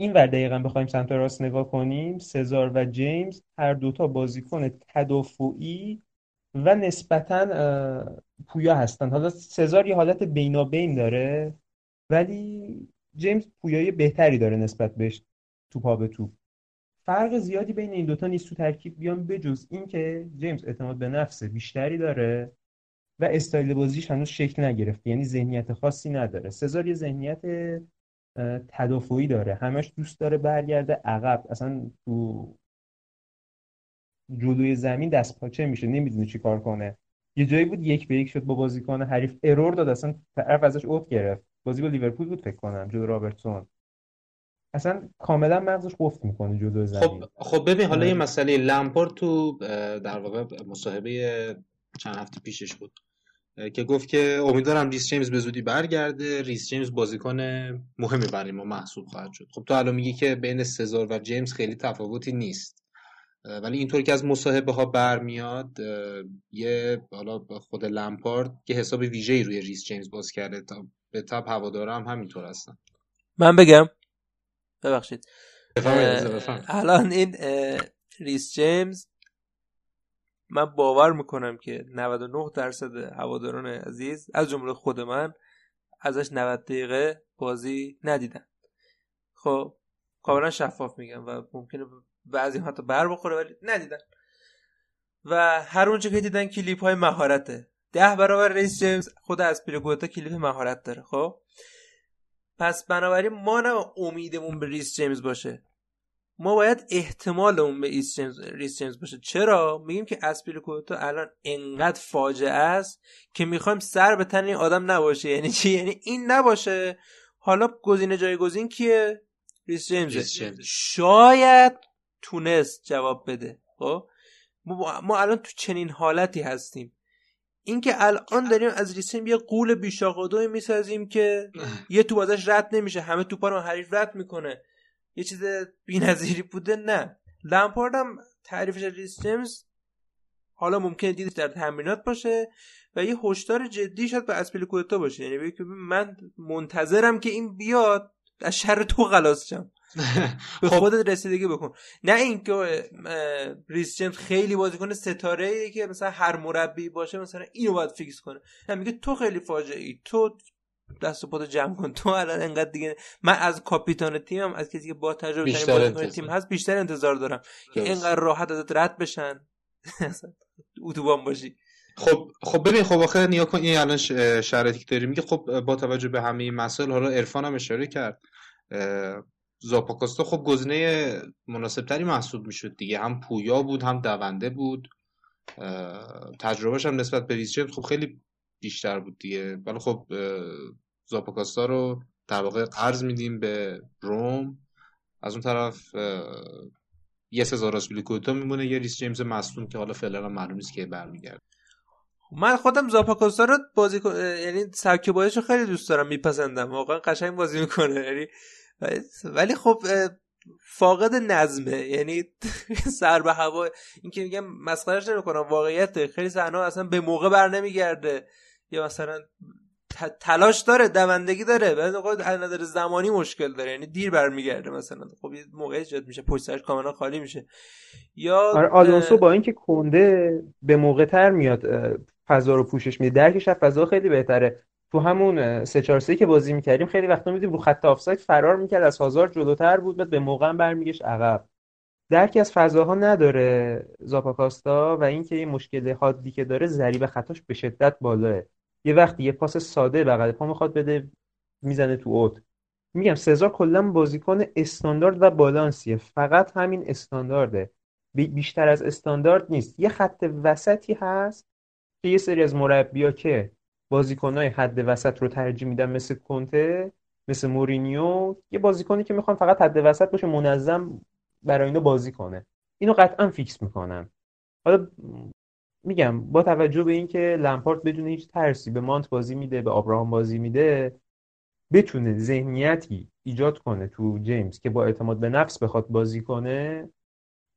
این ور دقیقا بخوایم سمت راست نگاه کنیم سزار و جیمز هر دوتا بازیکن تدافعی و نسبتا پویا هستن. حالا سزار یه حالت بینابین داره ولی جیمز پویای بهتری داره نسبت بهش تو پا به توپ. فرق زیادی بین این دوتا نیست تو ترکیب. بیان بجز اینکه جیمز اعتماد به نفس بیشتری داره و استایل بازیش هنوز شکل نگرفته. یعنی ذهنیت خاصی نداره. سزار یه ذهنیت تدافعی داره. همش دوست داره برگرده. عقب. اصلا تو جلوی زمین دست پاچه میشه. نمی‌دونه چی کار کنه. یه جایی بود یک به یک شد با بازیکن. حریف error داد. اصلا طرف ازش اوت گرفت. بازی با لیورپول بود فکر کنم. جلو رابرتسون. اصلا کاملا مغزش قفل می‌کنه جلو زمین. خب خب ببین حالا یه مسئله لمپارد تو در واقع مصاحبه چند هفته پیشش بود که گفت که امیدوارم ریس جیمز به زودی برگرده ریس جیمز بازیکن مهمی برای ما محسوب خواهد شد. خب تو الان میگی که بین سزار و جیمز خیلی تفاوتی نیست ولی اینطور که از مصاحبه ها برمیاد یه حالا خود لمپارد که حساب ویژه‌ای روی ریس جیمز باز کرده و به تبع هوادارا همینطور هستن. من بگم ببخشید. الان این ریس جیمز من باور می‌کنم که 99 درصد هواداران عزیز از جمله خود من ازش 90 دقیقه بازی ندیدن. خب کاملا شفاف میگم و ممکنه بعضی حتی بر بخوره ولی ندیدن. و هر اونچه که دیدن کلیپ های مهارته. ده برابر ریس جیمز خود آزپیلیکوئتا کلیپ مهارت داره خب؟ پس بنابراین ما نه امیدمون به ریس جیمز باشه. ما باید احتمالمون به ریس جیمز, ریس جیمز باشه. چرا؟ میگیم که آزپیلیکوئتا الان انقدر فاجعه است که می‌خوایم سر به تن این آدم نباشه. یعنی چی؟ یعنی این نباشه. حالا گزینه جایگزین کیه؟ ریس جیمز شاید تونست جواب بده. خب؟ ما الان تو چنین حالتی هستیم. اینکه الان داریم از ریسیم یه قول بیشاقادوی می‌سازیم که یه تو ازش رد نمیشه همه توپا رو حریف رد می‌کنه. یه چیز بی‌نظیری بوده؟ نه. لمپارد هم تعریفش ریس جیمز حالا ممکنه دیدش در تمرینات باشه و یه هشدار جدی شد به اسپلیکوتا باشه. یعنی من منتظرم که این بیاد از شر تو خلاص شم. [laughs] به خب. خودت رسیدگی بکن. نه اینکه ریس جیمز خیلی بازیکن ستاره ای که مثلا هر مربی باشه مثلا اینو باید فیکس کنه. نه میگه تو خیلی فاجعه ای تو دست و پاتو جمع کن. تو الان انقدر دیگه من از کاپیتان تیمم از کسی که با تجربه ترین تیم هست بیشتر انتظار دارم. که اینقدر راحت ازت رد بشن. [laughs] اتوبان باشی. خب خب ببین خب آخه نگاه کن این الان شرایطی که داری میگه خب با توجه به همه این مسائل حالا عرفان هم اشاره کرد. زاپاکوستا خب گزینه مناسب تری محسوب می‌شد دیگه. هم پویا بود هم دونده بود. تجربهش هم نسبت به ریس خب خیلی بیشتر بود دیگه. ولی خب زاپاکوستا رو در واقع قرض میدیم به روم. از اون طرف یه سزار آزپیلیکوئتا میمونه یه ریس جیمز مصدوم که حالا فعلا معلوم نیست که برمیگرده. من خودم زاپاکوستا رو بازی یعنی سبک بازیشو خیلی دوست دارم میپسندم. واقعا قشنگ بازی می‌کنه. یعنی ولی خب فاقد نظمه. یعنی [laughs] سر به هوا. اینکه میگم مسخرهش نمی‌کنم. واقعیت خیلی صحنه اصلا به موقع بر نمیگرده. یا مثلا تلاش داره دوندگی داره. بعد از نظر زمانی مشکل داره. یعنی دیر برمیگرده مثلا. خب یه موقع ایجاد میشه. پشت سرش کاملا خالی میشه. یا آره آلونسو با اینکه کنده به موقع تر میاد فضا رو پوشش میده. درکش از فضا خیلی بهتره. تو همون سه 4 که بازی می‌کردیم خیلی وقتا میدیم رو خط آفساید فرار می‌کرد از هازارد جلوتر بود بعد به موقع برمیگشت عقب. درکی از فضاها نداره زاپاکاستا و اینکه یه مشکل حادی که داره ضریب خطاش به شدت بالاه یه وقتی یه پاس ساده بغل پا می‌خواد بده می‌زنه تو اوت. میگم سزار کلا بازیکن استاندارد و بالانسیه. فقط همین استاندارده. بیشتر از استاندارد نیست. یه خط وسطی هست که یه سری از مربیا که بازیکنهای حد وسط رو ترجیح میدن مثل کنته مثل مورینیو. یه بازیکنی که می‌خوان فقط حد وسط باشه منظم برای اینو بازی کنه. اینو قطعا فیکس می‌کنن. حالا میگم با توجه به اینکه لمپارت بدون هیچ ترسی به مانت بازی میده به آبراهام بازی میده بتونه ذهنیتی ایجاد کنه تو جیمز که با اعتماد به نفس بخواد بازی کنه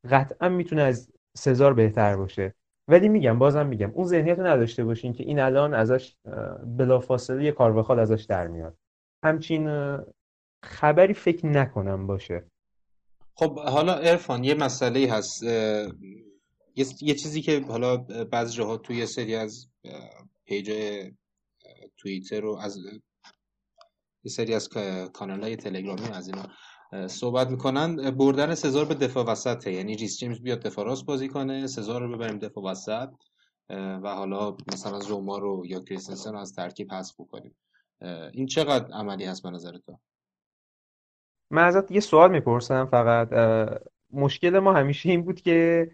قطعا می‌تونه از سزار بهتر باشه. ولی میگم بازم میگم اون ذهنیت رو نداشته باشین که این الان ازش بلافاصله یه کار ازش در میاد. همچین خبری فکر نکنم باشه. خب حالا ارفان یه مسئله هست. یه چیزی که حالا بعضی جاها توی یه سری از پیج توییتر رو از یه سری از کانال های تلگرامی از اینا صحبت می‌کنن. بردن سزار به دفاع وسطه یعنی ریس جیمز بیاد دفاع راست بازی کنه سزار رو ببریم دفاع وسط. و حالا مثلا زوما رو یا کریستنسن رو از ترکیب حذف بکنیم. این چقدر عملی هست به نظر تو؟ من ازت یه سوال می‌پرسم فقط. مشکل ما همیشه این بود که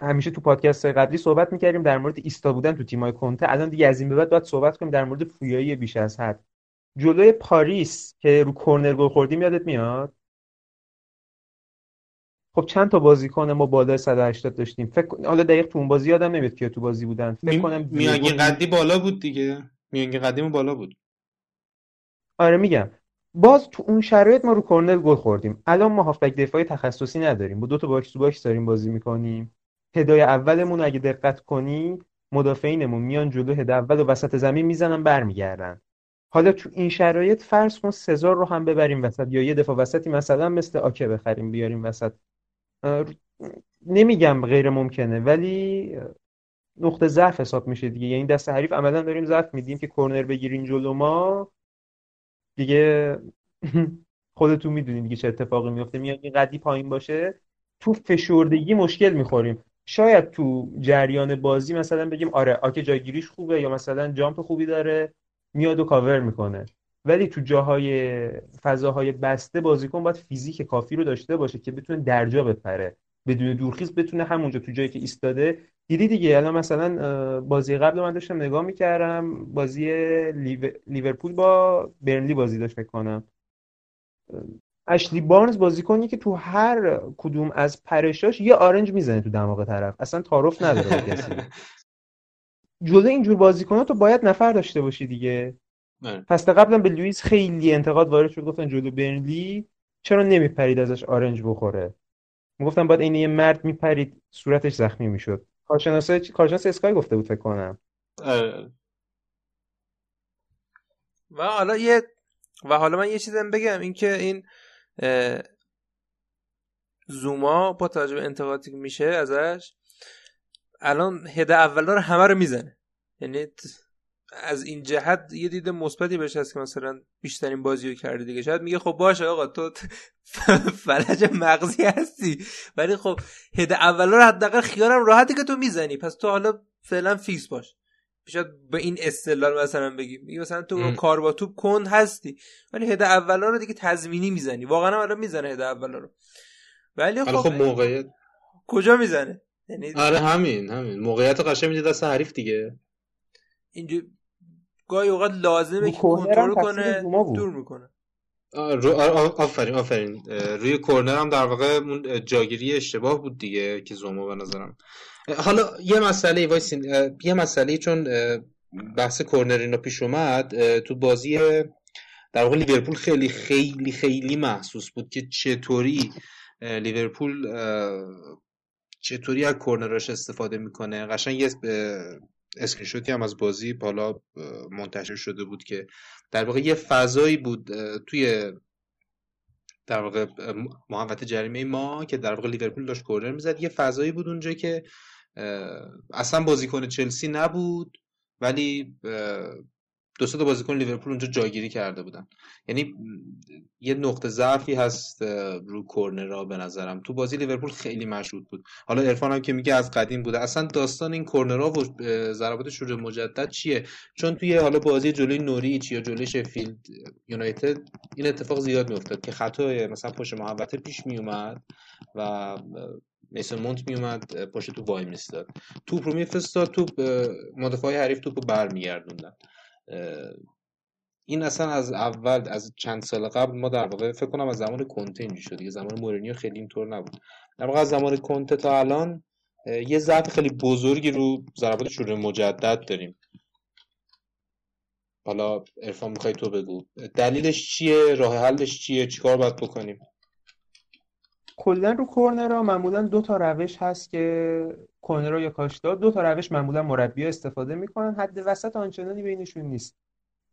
همیشه تو پادکست قبلی صحبت می‌کردیم در مورد ایستا بودن تو تیمای کنته. الان دیگه از این به بعد باید صحبت کنیم در مورد پویایی بیش از حد. جلوی پاریس که رو کورنر گل خوردیم یادت میاد؟ خب چند تا بازیکن ما بالای 180 داشتیم. فکر حالا دقیق تو اون بازی یادم نمیاد که تو بازی بودن. فکر کنم میانگین قدی بالا بود دیگه. میانگین قدیمون بالا بود. آره میگم. باز تو اون شرایط ما رو کورنر گل خوردیم. الان ما هافبک دفاعی تخصصی نداریم. با دو تا box to box داریم بازی می‌کنیم. هدای اولمون اگه دقت کنی مدافعینمون میان جلو هد اول و وسط زمین می‌زنن برمیگردن. حالا تو این شرایط فرض کن سزار رو هم ببریم وسط یا یه دفاع وسطی مثلا مثل آکه بخریم بیاریم وسط. نمیگم غیر ممکنه ولی نقطه ضعف حساب میشه دیگه. یعنی دست حریف عملا داریم ضعف میدیم که کورنر بگیرین جلو ما. دیگه [laughs] خودتون می‌دونید دیگه چه اتفاقی میفته میاد این قدی پایین باشه تو فشردگی مشکل می‌خوریم. شاید تو جریان بازی مثلا بگیم آره آکه جایگیریش خوبه یا مثلا جامپ خوبی داره. میاد و کاور می‌کنه. ولی تو جاهای فضاهای بسته بازیکن باید فیزیک کافی رو داشته باشه که بتونه درجا بپره. بدون دورخیز بتونه همونجا تو جایی که ایستاده. دیدی دیگه. الان مثلا بازی قبل من داشتم نگاه می‌کردم. بازی لیورپول با برنلی بازی داشت کنم. اشلی بارنز بازیکنی که تو هر کدوم از پرشاش یه آرنج می‌زنه تو دماغ طرف. اصلا تعارف نداره کسی. [laughs] جلو اینجور بازیکنات تو باید نفر داشته باشی دیگه پس بله. قبلا به لوئیس خیلی انتقاد وارد شد گفتن جلو برنلی چرا نمیپرید ازش آرنج بخوره می‌گفتن باید این یه مرد میپرید صورتش زخمی می‌شد کارشناس کارشناس اسکای گفته بود فکر کنم آره. و حالا یه و حالا من یه چیزم بگم اینکه این زوما با توجه به انتقادی که میشه ازش الان هده اولا رو همه رو می‌زنه. یعنی از این جهت یه دید مثبتی بهش هست که مثلا بیشترین بازی رو کرده دیگه. شاید میگه خب باشه آقا تو [laughs] فلج مغزی هستی. ولی خب هد اولا رو حداقل خیالم راحتی که تو می‌زنی. پس تو حالا فعلا فیکس باش. شاید به این استدلال مثلا بگیم مثلا تو کار با توپ کند هستی. ولی هد اولا رو دیگه تضمینی می‌زنی. واقعا الان می‌زنه هد اولا رو. ولی خب, خب موقعیت کجا می‌زنه؟ یعنی آره همین همین. موقعیت قشنگ میده دست حریف دیگه. اینجا گاهی اوقات لازمه که کنترل کنه دور می‌کنه. آفرین آفرین. روی کورنر هم در واقع اون جاگیری اشتباه بود دیگه که زومو به نظرم. حالا یه مسئله وایسین. یه مسئله چون بحث کورنر اینا پیش اومد تو بازی در واقع لیورپول خیلی خیلی خیلی محسوس بود که چطوری لیورپول چطوری از کورنراش استفاده می‌کنه؟ قشنگ یه اسکرینشوتی هم از بازی بالا منتشر شده بود که در واقع یه فضایی بود توی در واقع محوطه جریمه ما که در واقع لیورپول داشت کورنر می‌زد. یه فضایی بود اونجا که اصلا بازیکن چلسی نبود ولی دو تا بازیکن لیورپول اونجا جاگیری کرده بودن. یعنی یه نقطه ضعفی هست رو کورنرها به نظرم. تو بازی لیورپول خیلی مشهود بود. حالا عرفان هم که میگه از قدیم بوده. اصلا داستان این کورنرها و ضربات شروع مجدد چیه؟ چون توی حالا بازی جلوی نوریچ یا جلوی شفیلد یونایتد این اتفاق زیاد میافتاد که خطای مثلا پشت محوطه پیش میومد و میسون مونت میومد پشت تو وای میستاد توپ رو میفرستاد توپ مدافعای حریف توپ رو برمیگردوندن. این اصلا از اول از چند سال قبل ما در واقع فکر کنم از زمان کنته اینجوری شد دیگه. زمان مورینیو خیلی اینطور نبود. در واقع از زمان کنته تا الان یه ضعف خیلی بزرگی رو ضربات شروع مجدد داریم. حالا عرفان می‌خوای تو بگو. دلیلش چیه؟ راه حلش چیه؟ چیکار باید بکنیم؟ کلا رو کورنرها معمولا دو تا روش هست که کورنرها یا کاشتا دو تا روش معمولا مربی استفاده می‌کنن. حد وسط آنچنانی بینشون نیست.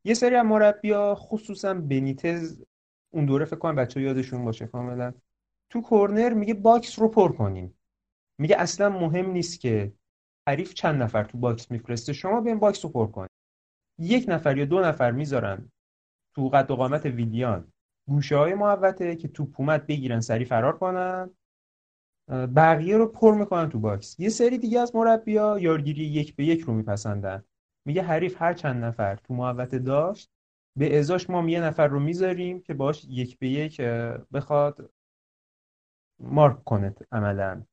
یه سری از مربیا خصوصا بنیتز اون دوره فکر کنم بچه یادشون باشه کاملا. تو کورنر میگه box رو پر کنیم. میگه اصلا مهم نیست که حریف چند نفر تو باکس میفرسته. شما بیاین باکس رو پر کنیم یک نفر یا دو نفر می‌ذارن تو قد و قامت ویلیان. گوشه های محوطه که تو اومد بگیرن سری فرار کنن. بقیه رو پر می‌کنن تو باکس. یه سری دیگه از مربیا یارگیری یک به یک رو میپسندن. میگه حریف هر چند نفر تو محوطه داشت به ازاش ما یه نفر رو می‌ذاریم که باهاش یک به یک بخواد مارک کنه عملا.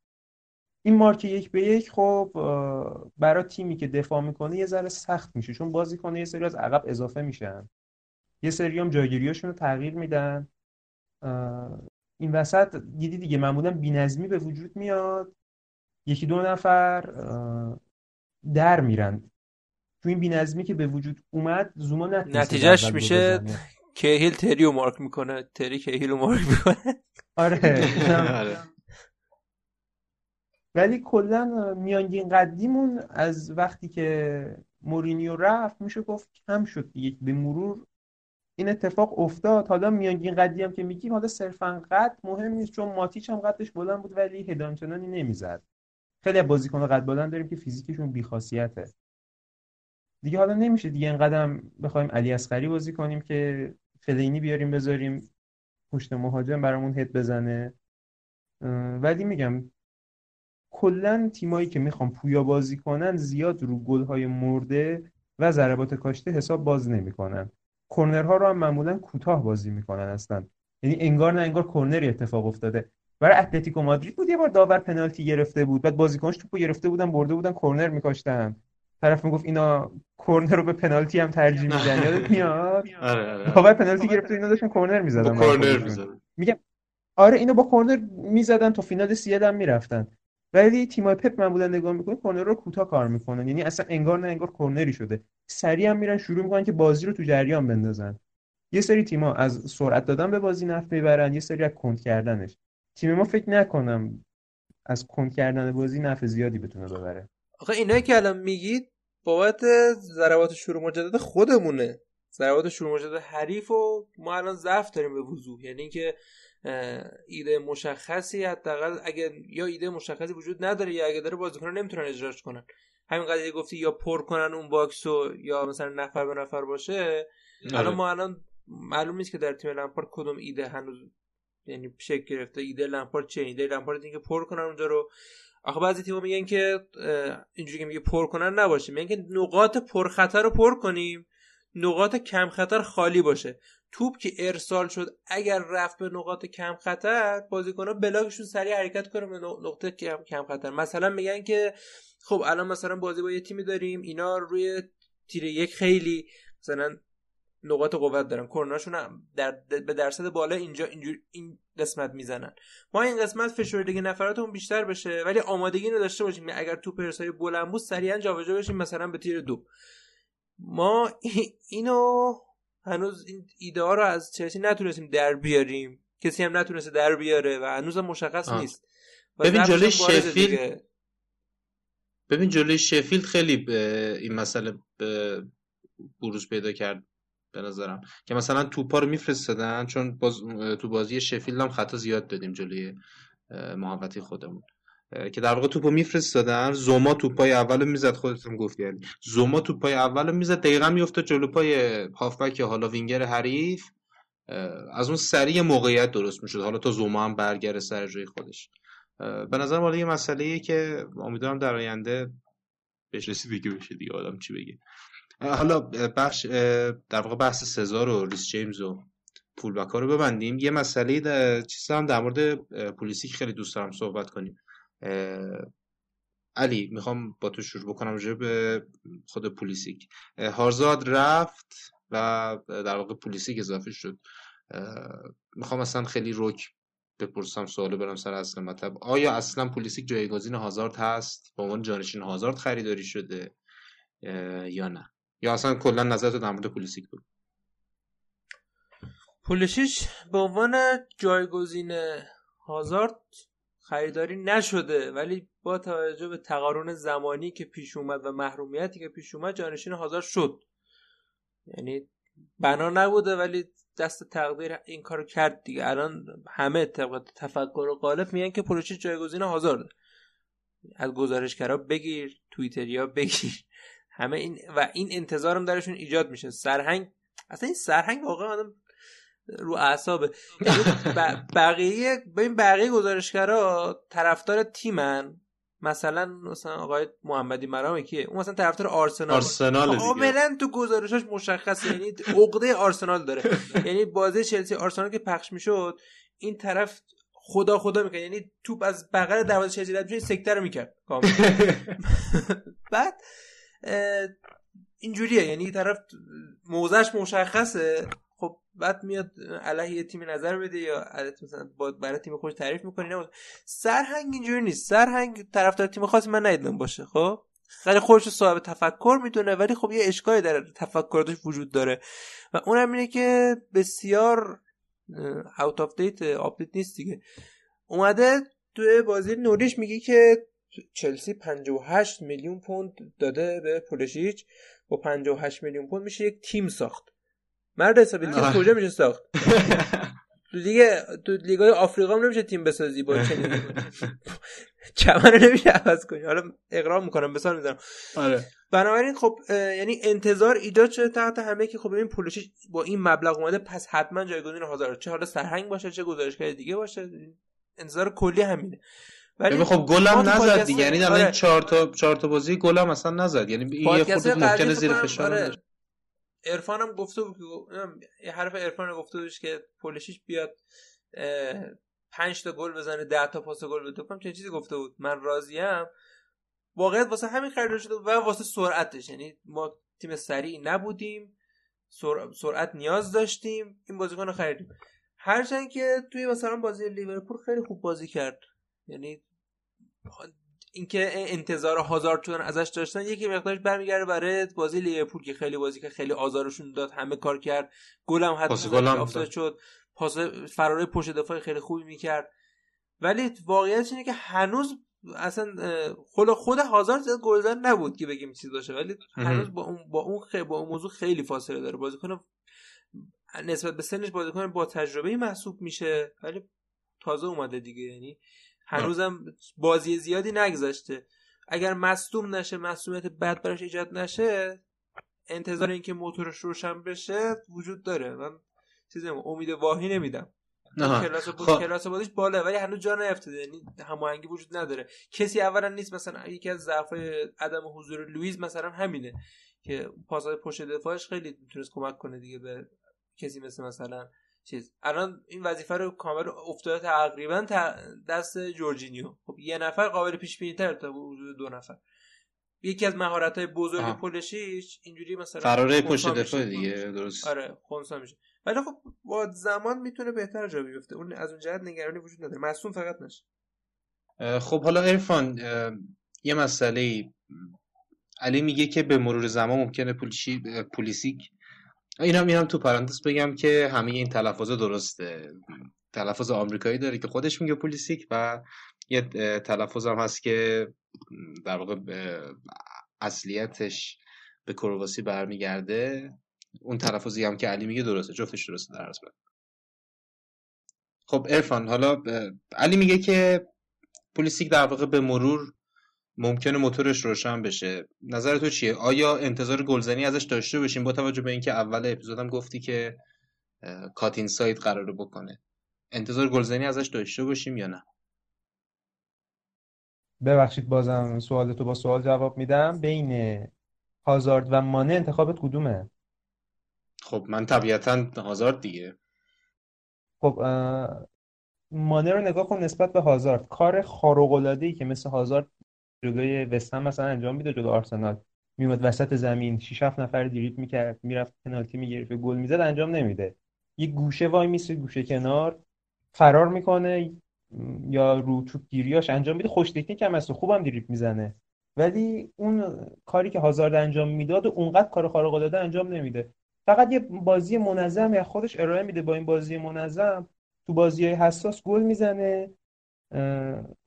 این مارک یک به یک خب برای تیمی که دفاع می‌کنه یه ذره سخت میشه چون بازی کنه یه سری از عقب اضافه میشن. یه سری هم جایگیریاشون رو تغییر میدن. این وسط دیدی دیگه معمولا بینظمی به وجود میاد. یکی دو نفر در میرن. تو این بینظمی که به وجود اومد زوما نتیجهش میشه کهیل تریو مارک می‌کنه. تری کهیل مارک می‌کنه. [laughs] آره, آره. ولی کلا میانگین قدیمون از وقتی که مورینیو رفت میشه گفت کم شد دیگه. به مرور این اتفاق افتاد. حالا میانگین قدی هم که میگیم حالا صرفا قد مهم نیست چون ماتیچ هم قدش بلند بود ولی هدانچنانی نمی‌زد. خیلی بازیکن قد بلند داریم که فیزیکشون بیخاصیته. دیگه حالا نمیشه دیگه اینقدر بخوایم علی اصغری بازی کنیم که فلینی بیاریم بذاریم پشت مهاجم برامون هد بزنه. ولی میگم کلا تیمایی که می‌خوام پویا بازی کنن زیاد رو گلهای مرده و ضربات کاشته حساب باز نمی‌کنن. کرنرها رو هم معمولا کوتاه بازی می‌کنن اصلا. یعنی انگار نه انگار کرنری اتفاق افتاده. برای اتلتیکو مادرید بود یه بار داور پنالتی گرفته بود. بعد بازیکنش توپو گرفته بودن برده بودن کرنر میکاشتن. طرف می‌گفت اینا کرنر رو به پنالتی هم ترجیح میدن. یادت [laughs] میاد؟ آره آره. داور پنالتی گرفته اینا داشتن کرنر می‌زدن. کرنر می‌زدن. میگم آره اینو با کرنر می‌زدن تا فینال سی ال هم می‌رفتن. ولی تیمای پپ معمولا نگاه می‌کنه کرنر رو کوتاه کار می‌کنن. یعنی اصلا انگار نه انگار کرنری شده. سریع هم میرن شروع می‌کنن که بازی رو تو جریان بندازن. یه سری تیما از سرعت دادن به بازی نفع می‌برن یه سری از کند کردنش. تیم ما فکر نکنم از کند کردن بازی نفع زیادی بتونه ببره. آخه اینایی که الان میگید بابت ضربات شروع مجدد خودمونه. ضربات شروع مجدد حریف و ما الان ضعف داریم به وضوح. یعنی اینکه ایده مشخصی حداقل اگه یا ایده مشخصی وجود نداره یا اگه داره بازیکنان نمی‌تونن اجراش کنن. همین قضیه گفتی یا پر کنن اون باکس رو یا مثلا نفر به نفر باشه الان آره. ما الان معلوم نیست که در تیم لمپارد کدوم ایده هنوز یعنی شکل گرفته. ایده لمپارد چه ایده لمپارد اینکه پر کنن اونجا رو. آخه بعضی تیم‌ها میگن که اینجوری که میگه پر کنن نباشه. میگن که نقاط پر خطر رو پر کنیم. نقاط کم خطر خالی باشه. توپ که ارسال شد اگر رفت به نقاط کم خطر بازیکن‌ها بلاکشون سریع حرکت کنه به نقطه کم, کم خطر. مثلا میگن که خب الان مثلا بازی با یه تیمی داریم اینا روی تیر یک خیلی مثلا نقاط قوت دارن. کرناشون در به درصد بالا اینجا اینجور این قسمت می‌زنن. ما این قسمت فشردگی نفراتمون بیشتر بشه ولی آمادگی رو داشته باشیم. اگر تو پرسای بلند بود سریعا جابجا بشیم مثلا به تیر دو. ما اینو هنوز این ایده ها رو از چلسی نتونستیم در بیاریم. کسی هم نتونسته در بیاره و هنوز مشخص نیست. ببین جلوی شفیلد ببین جلوی شفیلد خیلی این مسئله بروز پیدا کرد به نظرم. که مثلا توپا رو میفرستادن چون باز تو بازی شفیلد هم خطا زیاد دادیم جلوی محوطه خودمون. که در واقع توپو میفرستادن. زوما توپای اولو می‌زد خودتون گفت یعنی زوما توپای اولو می‌زد. دقیقا میافتاد جلو پای هافبک حالا وینگر حریف. از اون سریع موقعیت درست می‌شد. حالا تا زوما هم برگره سر جای خودش. به نظر حالا یه مسئله که امیدوارم در آینده بهش رسیدگی بشه دیگه. آدم چی بگه. حالا بخش در واقع بحث سزار و ریس جیمز و ها رو ببندیم. یه مسئله چیز هم در مورد پلیسیک خیلی دوست دارم صحبت کنیم. علی می‌خوام با تو شروع بکنم راجع به خود پولیسیک. هارزاد رفت و در واقع پولیسیک اضافه شد. می‌خوام اصلا خیلی روک بپرسم سوال برم سر اصل مطلب. آیا اصلا پولیسیک جایگزین هازارد هست؟ به عنوان جانشین هازارد خریداری شده؟ یا نه؟ یا اصلا کلا نظرت در مورد پولیسیک بود پولیسیش به عنوان جایگزین هازارد خریداری نشده ولی با توجه به تقارن زمانی که پیش اومد و محرومیتی که پیش اومد جانشین هازارد شد. یعنی بنا نبوده ولی دست تقدیر این کارو کرد دیگه. الان همه طبق تفکر و قالب میگن که پروچی جایگزین هازارد از گزارشگرا بگیر توییتریا بگیر. همه این و این انتظارم درشون ایجاد میشه. سرهنگ اصلا این سرهنگ واقعا آدم رو اعصابه. یعنی بقیه ببین بقیه گزارشگرا طرفدار تیمن. مثلا مثلا آقای محمدی مرام کیه اون مثلا طرفدار آرسنال. آرسنال کاملا تو گزارشاش مشخصه. یعنی عقده آرسنال داره. [laughs] یعنی بازی چلسی آرسنال که پخش می‌شد این طرف خدا خدا می‌کنه یعنی توپ از بغل دروازه چلسی رد میشه سکته رو می‌کرد [laughs] بعد اینجوریه. یعنی طرف موزش مشخصه. بعد میاد علیه یه تیم نظر بده یا مثلا برای تیم خودش تعریف می‌کنی نه سرهنگ اینجوری نیست. سرهنگ طرفدار تیم خاصی من ندیدم باشه خب؟ خیلی خودش صاحب تفکر می‌دونه ولی خب یه اشکالی در تفکراتش وجود داره. و اونم اینه که بسیار اوت آف دیت آپدیت نیست دیگه. اومده توی بازی نوریش میگه که چلسی 58 میلیون پوند داده به پولشیچ. با 58 میلیون پوند میشه یک تیم ساخت. مرد حسابی تیم کجا میشه ساخت؟ [laughs] تو دیگه تو لیگای آفریقا هم نمیشه تیم بسازی با چنین [laughs] چمن نمیشه عوض کنی. حالا اقرار می‌کنم بسار می‌ذارم آره. بنابراین خب یعنی انتظار ایجاد شده تحت همه که خب این پولشی با این مبلغ اومده پس حتما جایگزین هزار چه حالا سرهنگ باشه چه گزارشگر دیگه باشه انتظار کلی همینه. ولی خب گلم نزد دیگه. یعنی در آره. چهار تا چهار تا بازی گلم اصلا نزد. یعنی یه خورده ممکنه زیر فشار ارفان هم گفته بود یه حرف ارفان گفته بود که پولشیش بیاد پنج تا گل بزنه ده تا پاس گل بده کنم چه چیزی گفته بود. من راضیم واقعیت واسه همین خرید شده و واسه سرعتش. یعنی ما تیم سریع نبودیم سرعت نیاز داشتیم این بازیکن رو خریدیم. هرچند که توی مثلا بازی لیورپول خیلی خوب بازی کرد. یعنی اینکه انتظار هازارد شدن ازش داشتن یکی مقدارش برمیگرده برای بازی لیورپول که خیلی بازی که خیلی آزارشون داد همه کار کرد. گلم حتی افتاد شد. پاس فراره پشت دفاع خیلی خوبی می‌کرد. ولی واقعیت اینه که هنوز اصلا خود خود هازارد گلزن نبود که بگیم چیز باشه. ولی هنوز با اون با اون, خی... با اون موضوع خیلی فاصله داره. بازیکن نسبت به سنش بازیکن با تجربه محسوب میشه. ولی تازه اومده دیگه یعنی هنوزم بازی زیادی نگذاشته اگر مصدوم نشه مصدومیت بد براش ایجاد نشه انتظار اینکه موتورش روشن بشه وجود داره. من چیزی امید واهی نمیدم. کلاس بود خب. کلاس بازیش بالا ولی هنوز جا نیفتاده. یعنی هماهنگی وجود نداره. کسی اولا نیست مثلا یکی از ضعف عدم حضور لوئیس مثلا همینه که پاسای پشت دفاعش خیلی می‌تونست کمک کنه دیگه به کسی مثل مثلا چیز. الان این وظیفه رو کامل افتاده تقریبا دست جورجینیو. خب یه نفر قابل پیش بینی تر تا وجود دو نفر. یکی از مهارت های بزرگ آه. پولشیش اینجوری مثلا فراره پشت دفاع دیگه درست. آره خونسا میشه. ولی خب با زمان می‌تونه بهتر جا بیفته. اون از اون جهت نگرانی وجود نداره. مصوم فقط نشه. خب حالا ارفان یه مسئله علی میگه که به مرور زمان ممکنه پولیسی پولیسیک اینم اینم تو پرانتز بگم که همه این تلفظ درسته. تلفظ آمریکایی داره که خودش میگه پولیسیک و یه تلفظ هم هست که در واقع اصلیتش به کرواسی برمیگرده. اون تلفظی هم که علی میگه درسته جفتش درسته در خب ارفان حالا علی میگه که پولیسیک در واقع به مرور ممکنه موتورش روشن بشه. نظر تو چیه؟ آیا انتظار گلزنی ازش داشته باشیم با توجه به اینکه اول اپیزودم گفتی که کاتین سایت قراره بکنه. انتظار گلزنی ازش داشته باشیم یا نه؟ ببخشید بازم سوال تو با سوال جواب میدم. بین هازارد و مانه انتخابت کدومه؟ خب من طبیعتا هازارد دیگه. خب مانه رو نگاه کن نسبت به هازارد. کار خارق العاده ای که مثل هازارد جلوی وستهم مثلا انجام میده جلو آرسنال. میومد وسط زمین 6 7 نفر دریبل می‌کرد می‌رفت پنالتی می‌گرفت گل می‌زد انجام نمیده. یه گوشه وای میسه گوشه کنار فرار می‌کنه یا رو چوب گیریاش انجام میده. خوش تکنیک هم هست خوبم دریبل می‌زنه. ولی اون کاری که هازارد انجام می‌داد و اونقدر کار خارق العاده انجام نمیده. فقط یه بازی منظم یا خودش ارائه میده با این بازی منظم. تو بازی های حساس گل می‌زنه.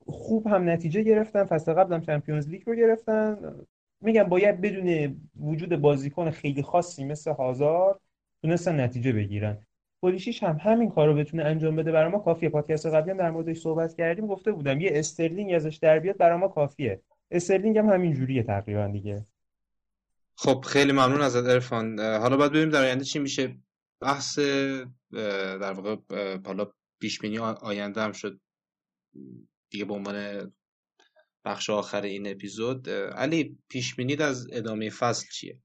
خوب هم نتیجه گرفتن فصل قبل هم چمپیونز لیگ رو گرفتن. میگم باید بدون وجود بازیکن خیلی خاصی مثل هازار تونستن نتیجه بگیرن. پولیشیچ هم همین کار رو بتونه انجام بده. برای ما کافیه. پادکست قبلی هم در موردش صحبت کردیم گفته بودم یه استرلینگ ازش در بیاد برای ما کافیه. استرلینگ هم همین جوریه تقریبا دیگه. خب خیلی ممنون از عرفان حالا باید ببینیم در آینده چی میشه. بحث در واقع حالا پیش بینی آینده هم شد. دیگه به عنوان بخش آخر این اپیزود علی پیش‌بینیت از ادامه فصل چیه؟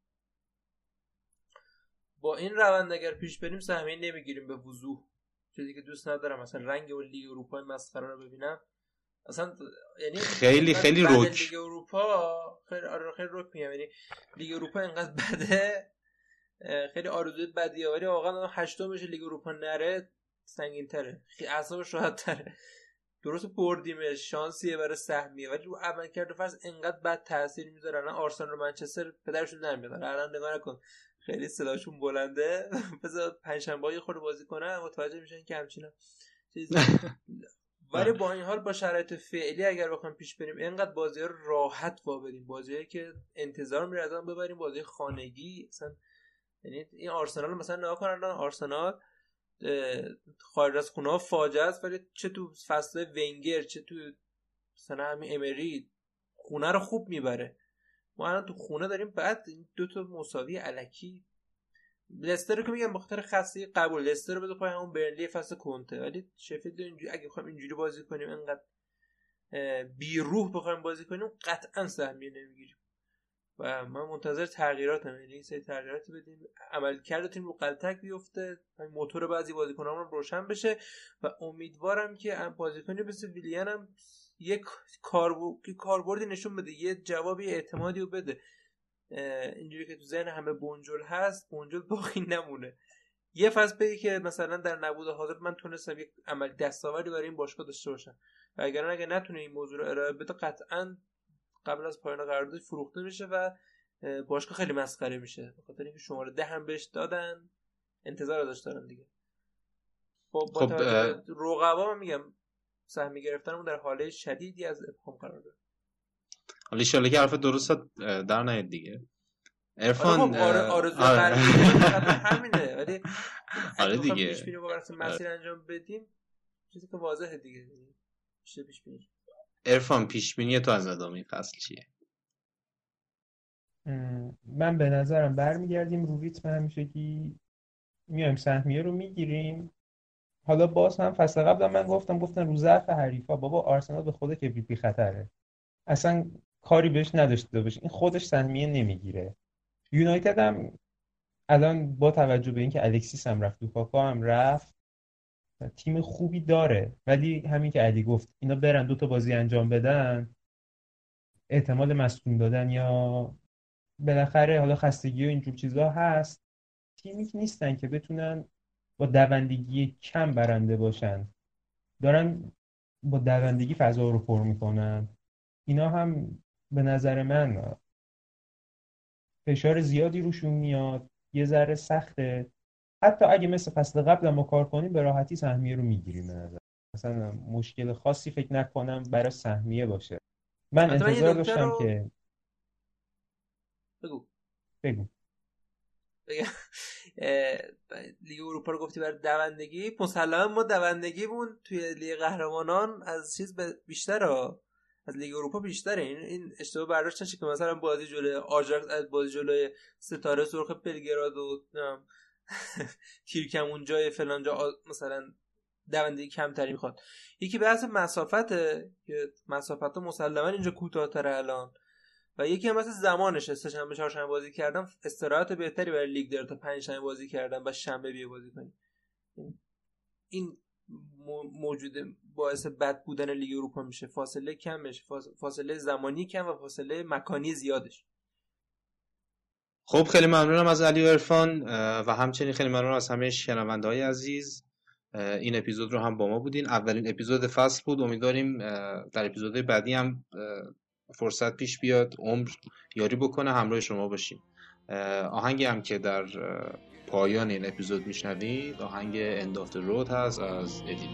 با این روند اگر پیش بریم سهمیه نمی‌گیریم به وضوح. چیزی که دوست ندارم مثلا رنگ و لیگ اروپا مسخره رو ببینم. اصلا یعنی خیلی خیلی روک لیگ اروپا خیلی آره خیلی روک میگم. یعنی لیگ اروپا اینقدر بده خیلی آرزوی بدی. ولی واقعا هشتم بشه لیگ اروپا نره سنگین تره خیلی اعصابش راحت تره درست بردیمش شانسیه برای سهمیه. ولی رو عملکرد فرض انقدر بد تاثیر می‌ذاره. الان آرسنال و منچستر پدرشون در میاد الان نگاه نکن. خیلی صداشون بلنده. [laughs] بذار پنجشنبه خود بازی کنن. متوجه میشن که همچین چیز [laughs] ولی با این حال با شرایط فعلی اگر بخوایم پیش بریم اینقدر بازی رو راحت وا بدیم بازی که انتظار میره از ببریم. بازی خانگی. مثلا یعنی این آرسنال مثلا نگاه کن. آرسنال خارج از خونه فاجعه است ولی چه تو فصل ونگر چه تو مثلا همین امری خونه رو خوب می‌بره. ما الان تو خونه داریم بعد دو تا مساوی علکی. لستر رو که میگم بخاطر خاصی قبول لستر رو بده پای همون برنلی فصل کنته. ولی شفیلد اینجوری اگه بخوایم اینجوری بازی کنیم انقدر بی روح بخوایم بازی کنیم قطعا سهمیه نمی‌گیریم. و من منتظر تغییراتم. یعنی سری تغییرات بدیم. عمل کرده تیم رو قلتک بیفته. موتور بعضی بازیکنان رو روشن بشه. و امیدوارم که بازیکنی مثل ویلیان هم یک کاربردی نشون بده. یه جوابی اعتمادی رو بده. اینجوری که تو ذهن همه بونجل هست بونجل باقی نمونه. یه فصل بگی که مثلا در نبود حاضر من تونستم یک عمل دستاوردی برای این باشگاه داشته باشم. و اگر اگه نتونه این موضوع رو ارائه بده قطعا قبل از پایان قرارداد فروخته میشه و باشگاه خیلی مسخره میشه. به خاطر اینکه شماره ده هم بهش دادن. انتظار داشت دارن دیگه. خب با خب رقبا میگم سهمی گرفتنمون در حاله شدیدی از ابهام قرار داره. حالا ان که حرف درست در نیاد دیگه. ارفان آره, آره. آرزو آره. [laughs] همینه. ولی آره دیگه. پیش بینی مسیر انجام بدیم. چیزی که واضحه دیگه. میشه پیش بینی ارفان پیش بینی تو از ادامه فصل چیه؟ من به نظرم برمیگردیم رو ریتم همیشگی. میایم سهمیه رو می‌گیریم. حالا باز هم فصل قبل من گفتم گفتم رو ضعف حریفا بابا آرسنال به خود که بی خطره. اصلا کاری بهش نداشته باشه این خودش سهمیه نمی‌گیره. یونایتد هم الان با توجه به اینکه الکسیس هم رفت دوکاکا هم رفت تیم خوبی داره. ولی همین که علی گفت اینا برن دو تا بازی انجام بدن احتمال مصدوم دادن یا بالاخره حالا خستگی و اینجور چیزا هست. تیمی نیستن که بتونن با دوندگی کم برنده باشن. دارن با دوندگی فضا رو پر می‌کنن. اینا هم به نظر من فشار زیادی روشون میاد. یه ذره سخته. حتی اگه مثل فصل قبل ما کار کنیم به راحتی سهمیه رو می‌گیریم نظر. مثلا مشکل خاصی فکر نکنم برای سهمیه باشه. من انتظار داشتم که بگو. بگو. [laughs] لیگ اروپا رو گفتی برای دوندگی. مسلما ما دوندگیمون توی لیگ قهرمانان از چیز بیشتر از لیگ اروپا بیشتره. این این اشتباه برداشت نشه که مثلا بازی جلوی آژاکس بازی جلوی ستاره سرخ بلگراد و [laughs] تیرکم اونجای فلان جا مثلا دوندگی کمتری می‌خواد. یکی بحث مسافته که مسافت مسلما اینجا کوتاهتره الان. و یکی هم مثل زمانشه. سه شنبه چهار شنبه بازی کردم. استراحت بهتری برای لیگ داره تا پنج شنبه بازی کردم و شنبه بیا بازی کنی این موجود باعث بد بودن لیگ اروپا میشه. فاصله کم بشه فاصله زمانی کم و فاصله مکانی زیادش. خب خیلی ممنونم از علی و عرفان و همچنین خیلی ممنونم از همه شنونده های عزیز این اپیزود رو هم با ما بودین. اولین اپیزود فصل بود. امیدواریم در اپیزود بعدی هم فرصت پیش بیاد عمر یاری بکنه همراه شما باشیم. آهنگی هم که در پایان این اپیزود میشنوید آهنگ اند رود هست از ادی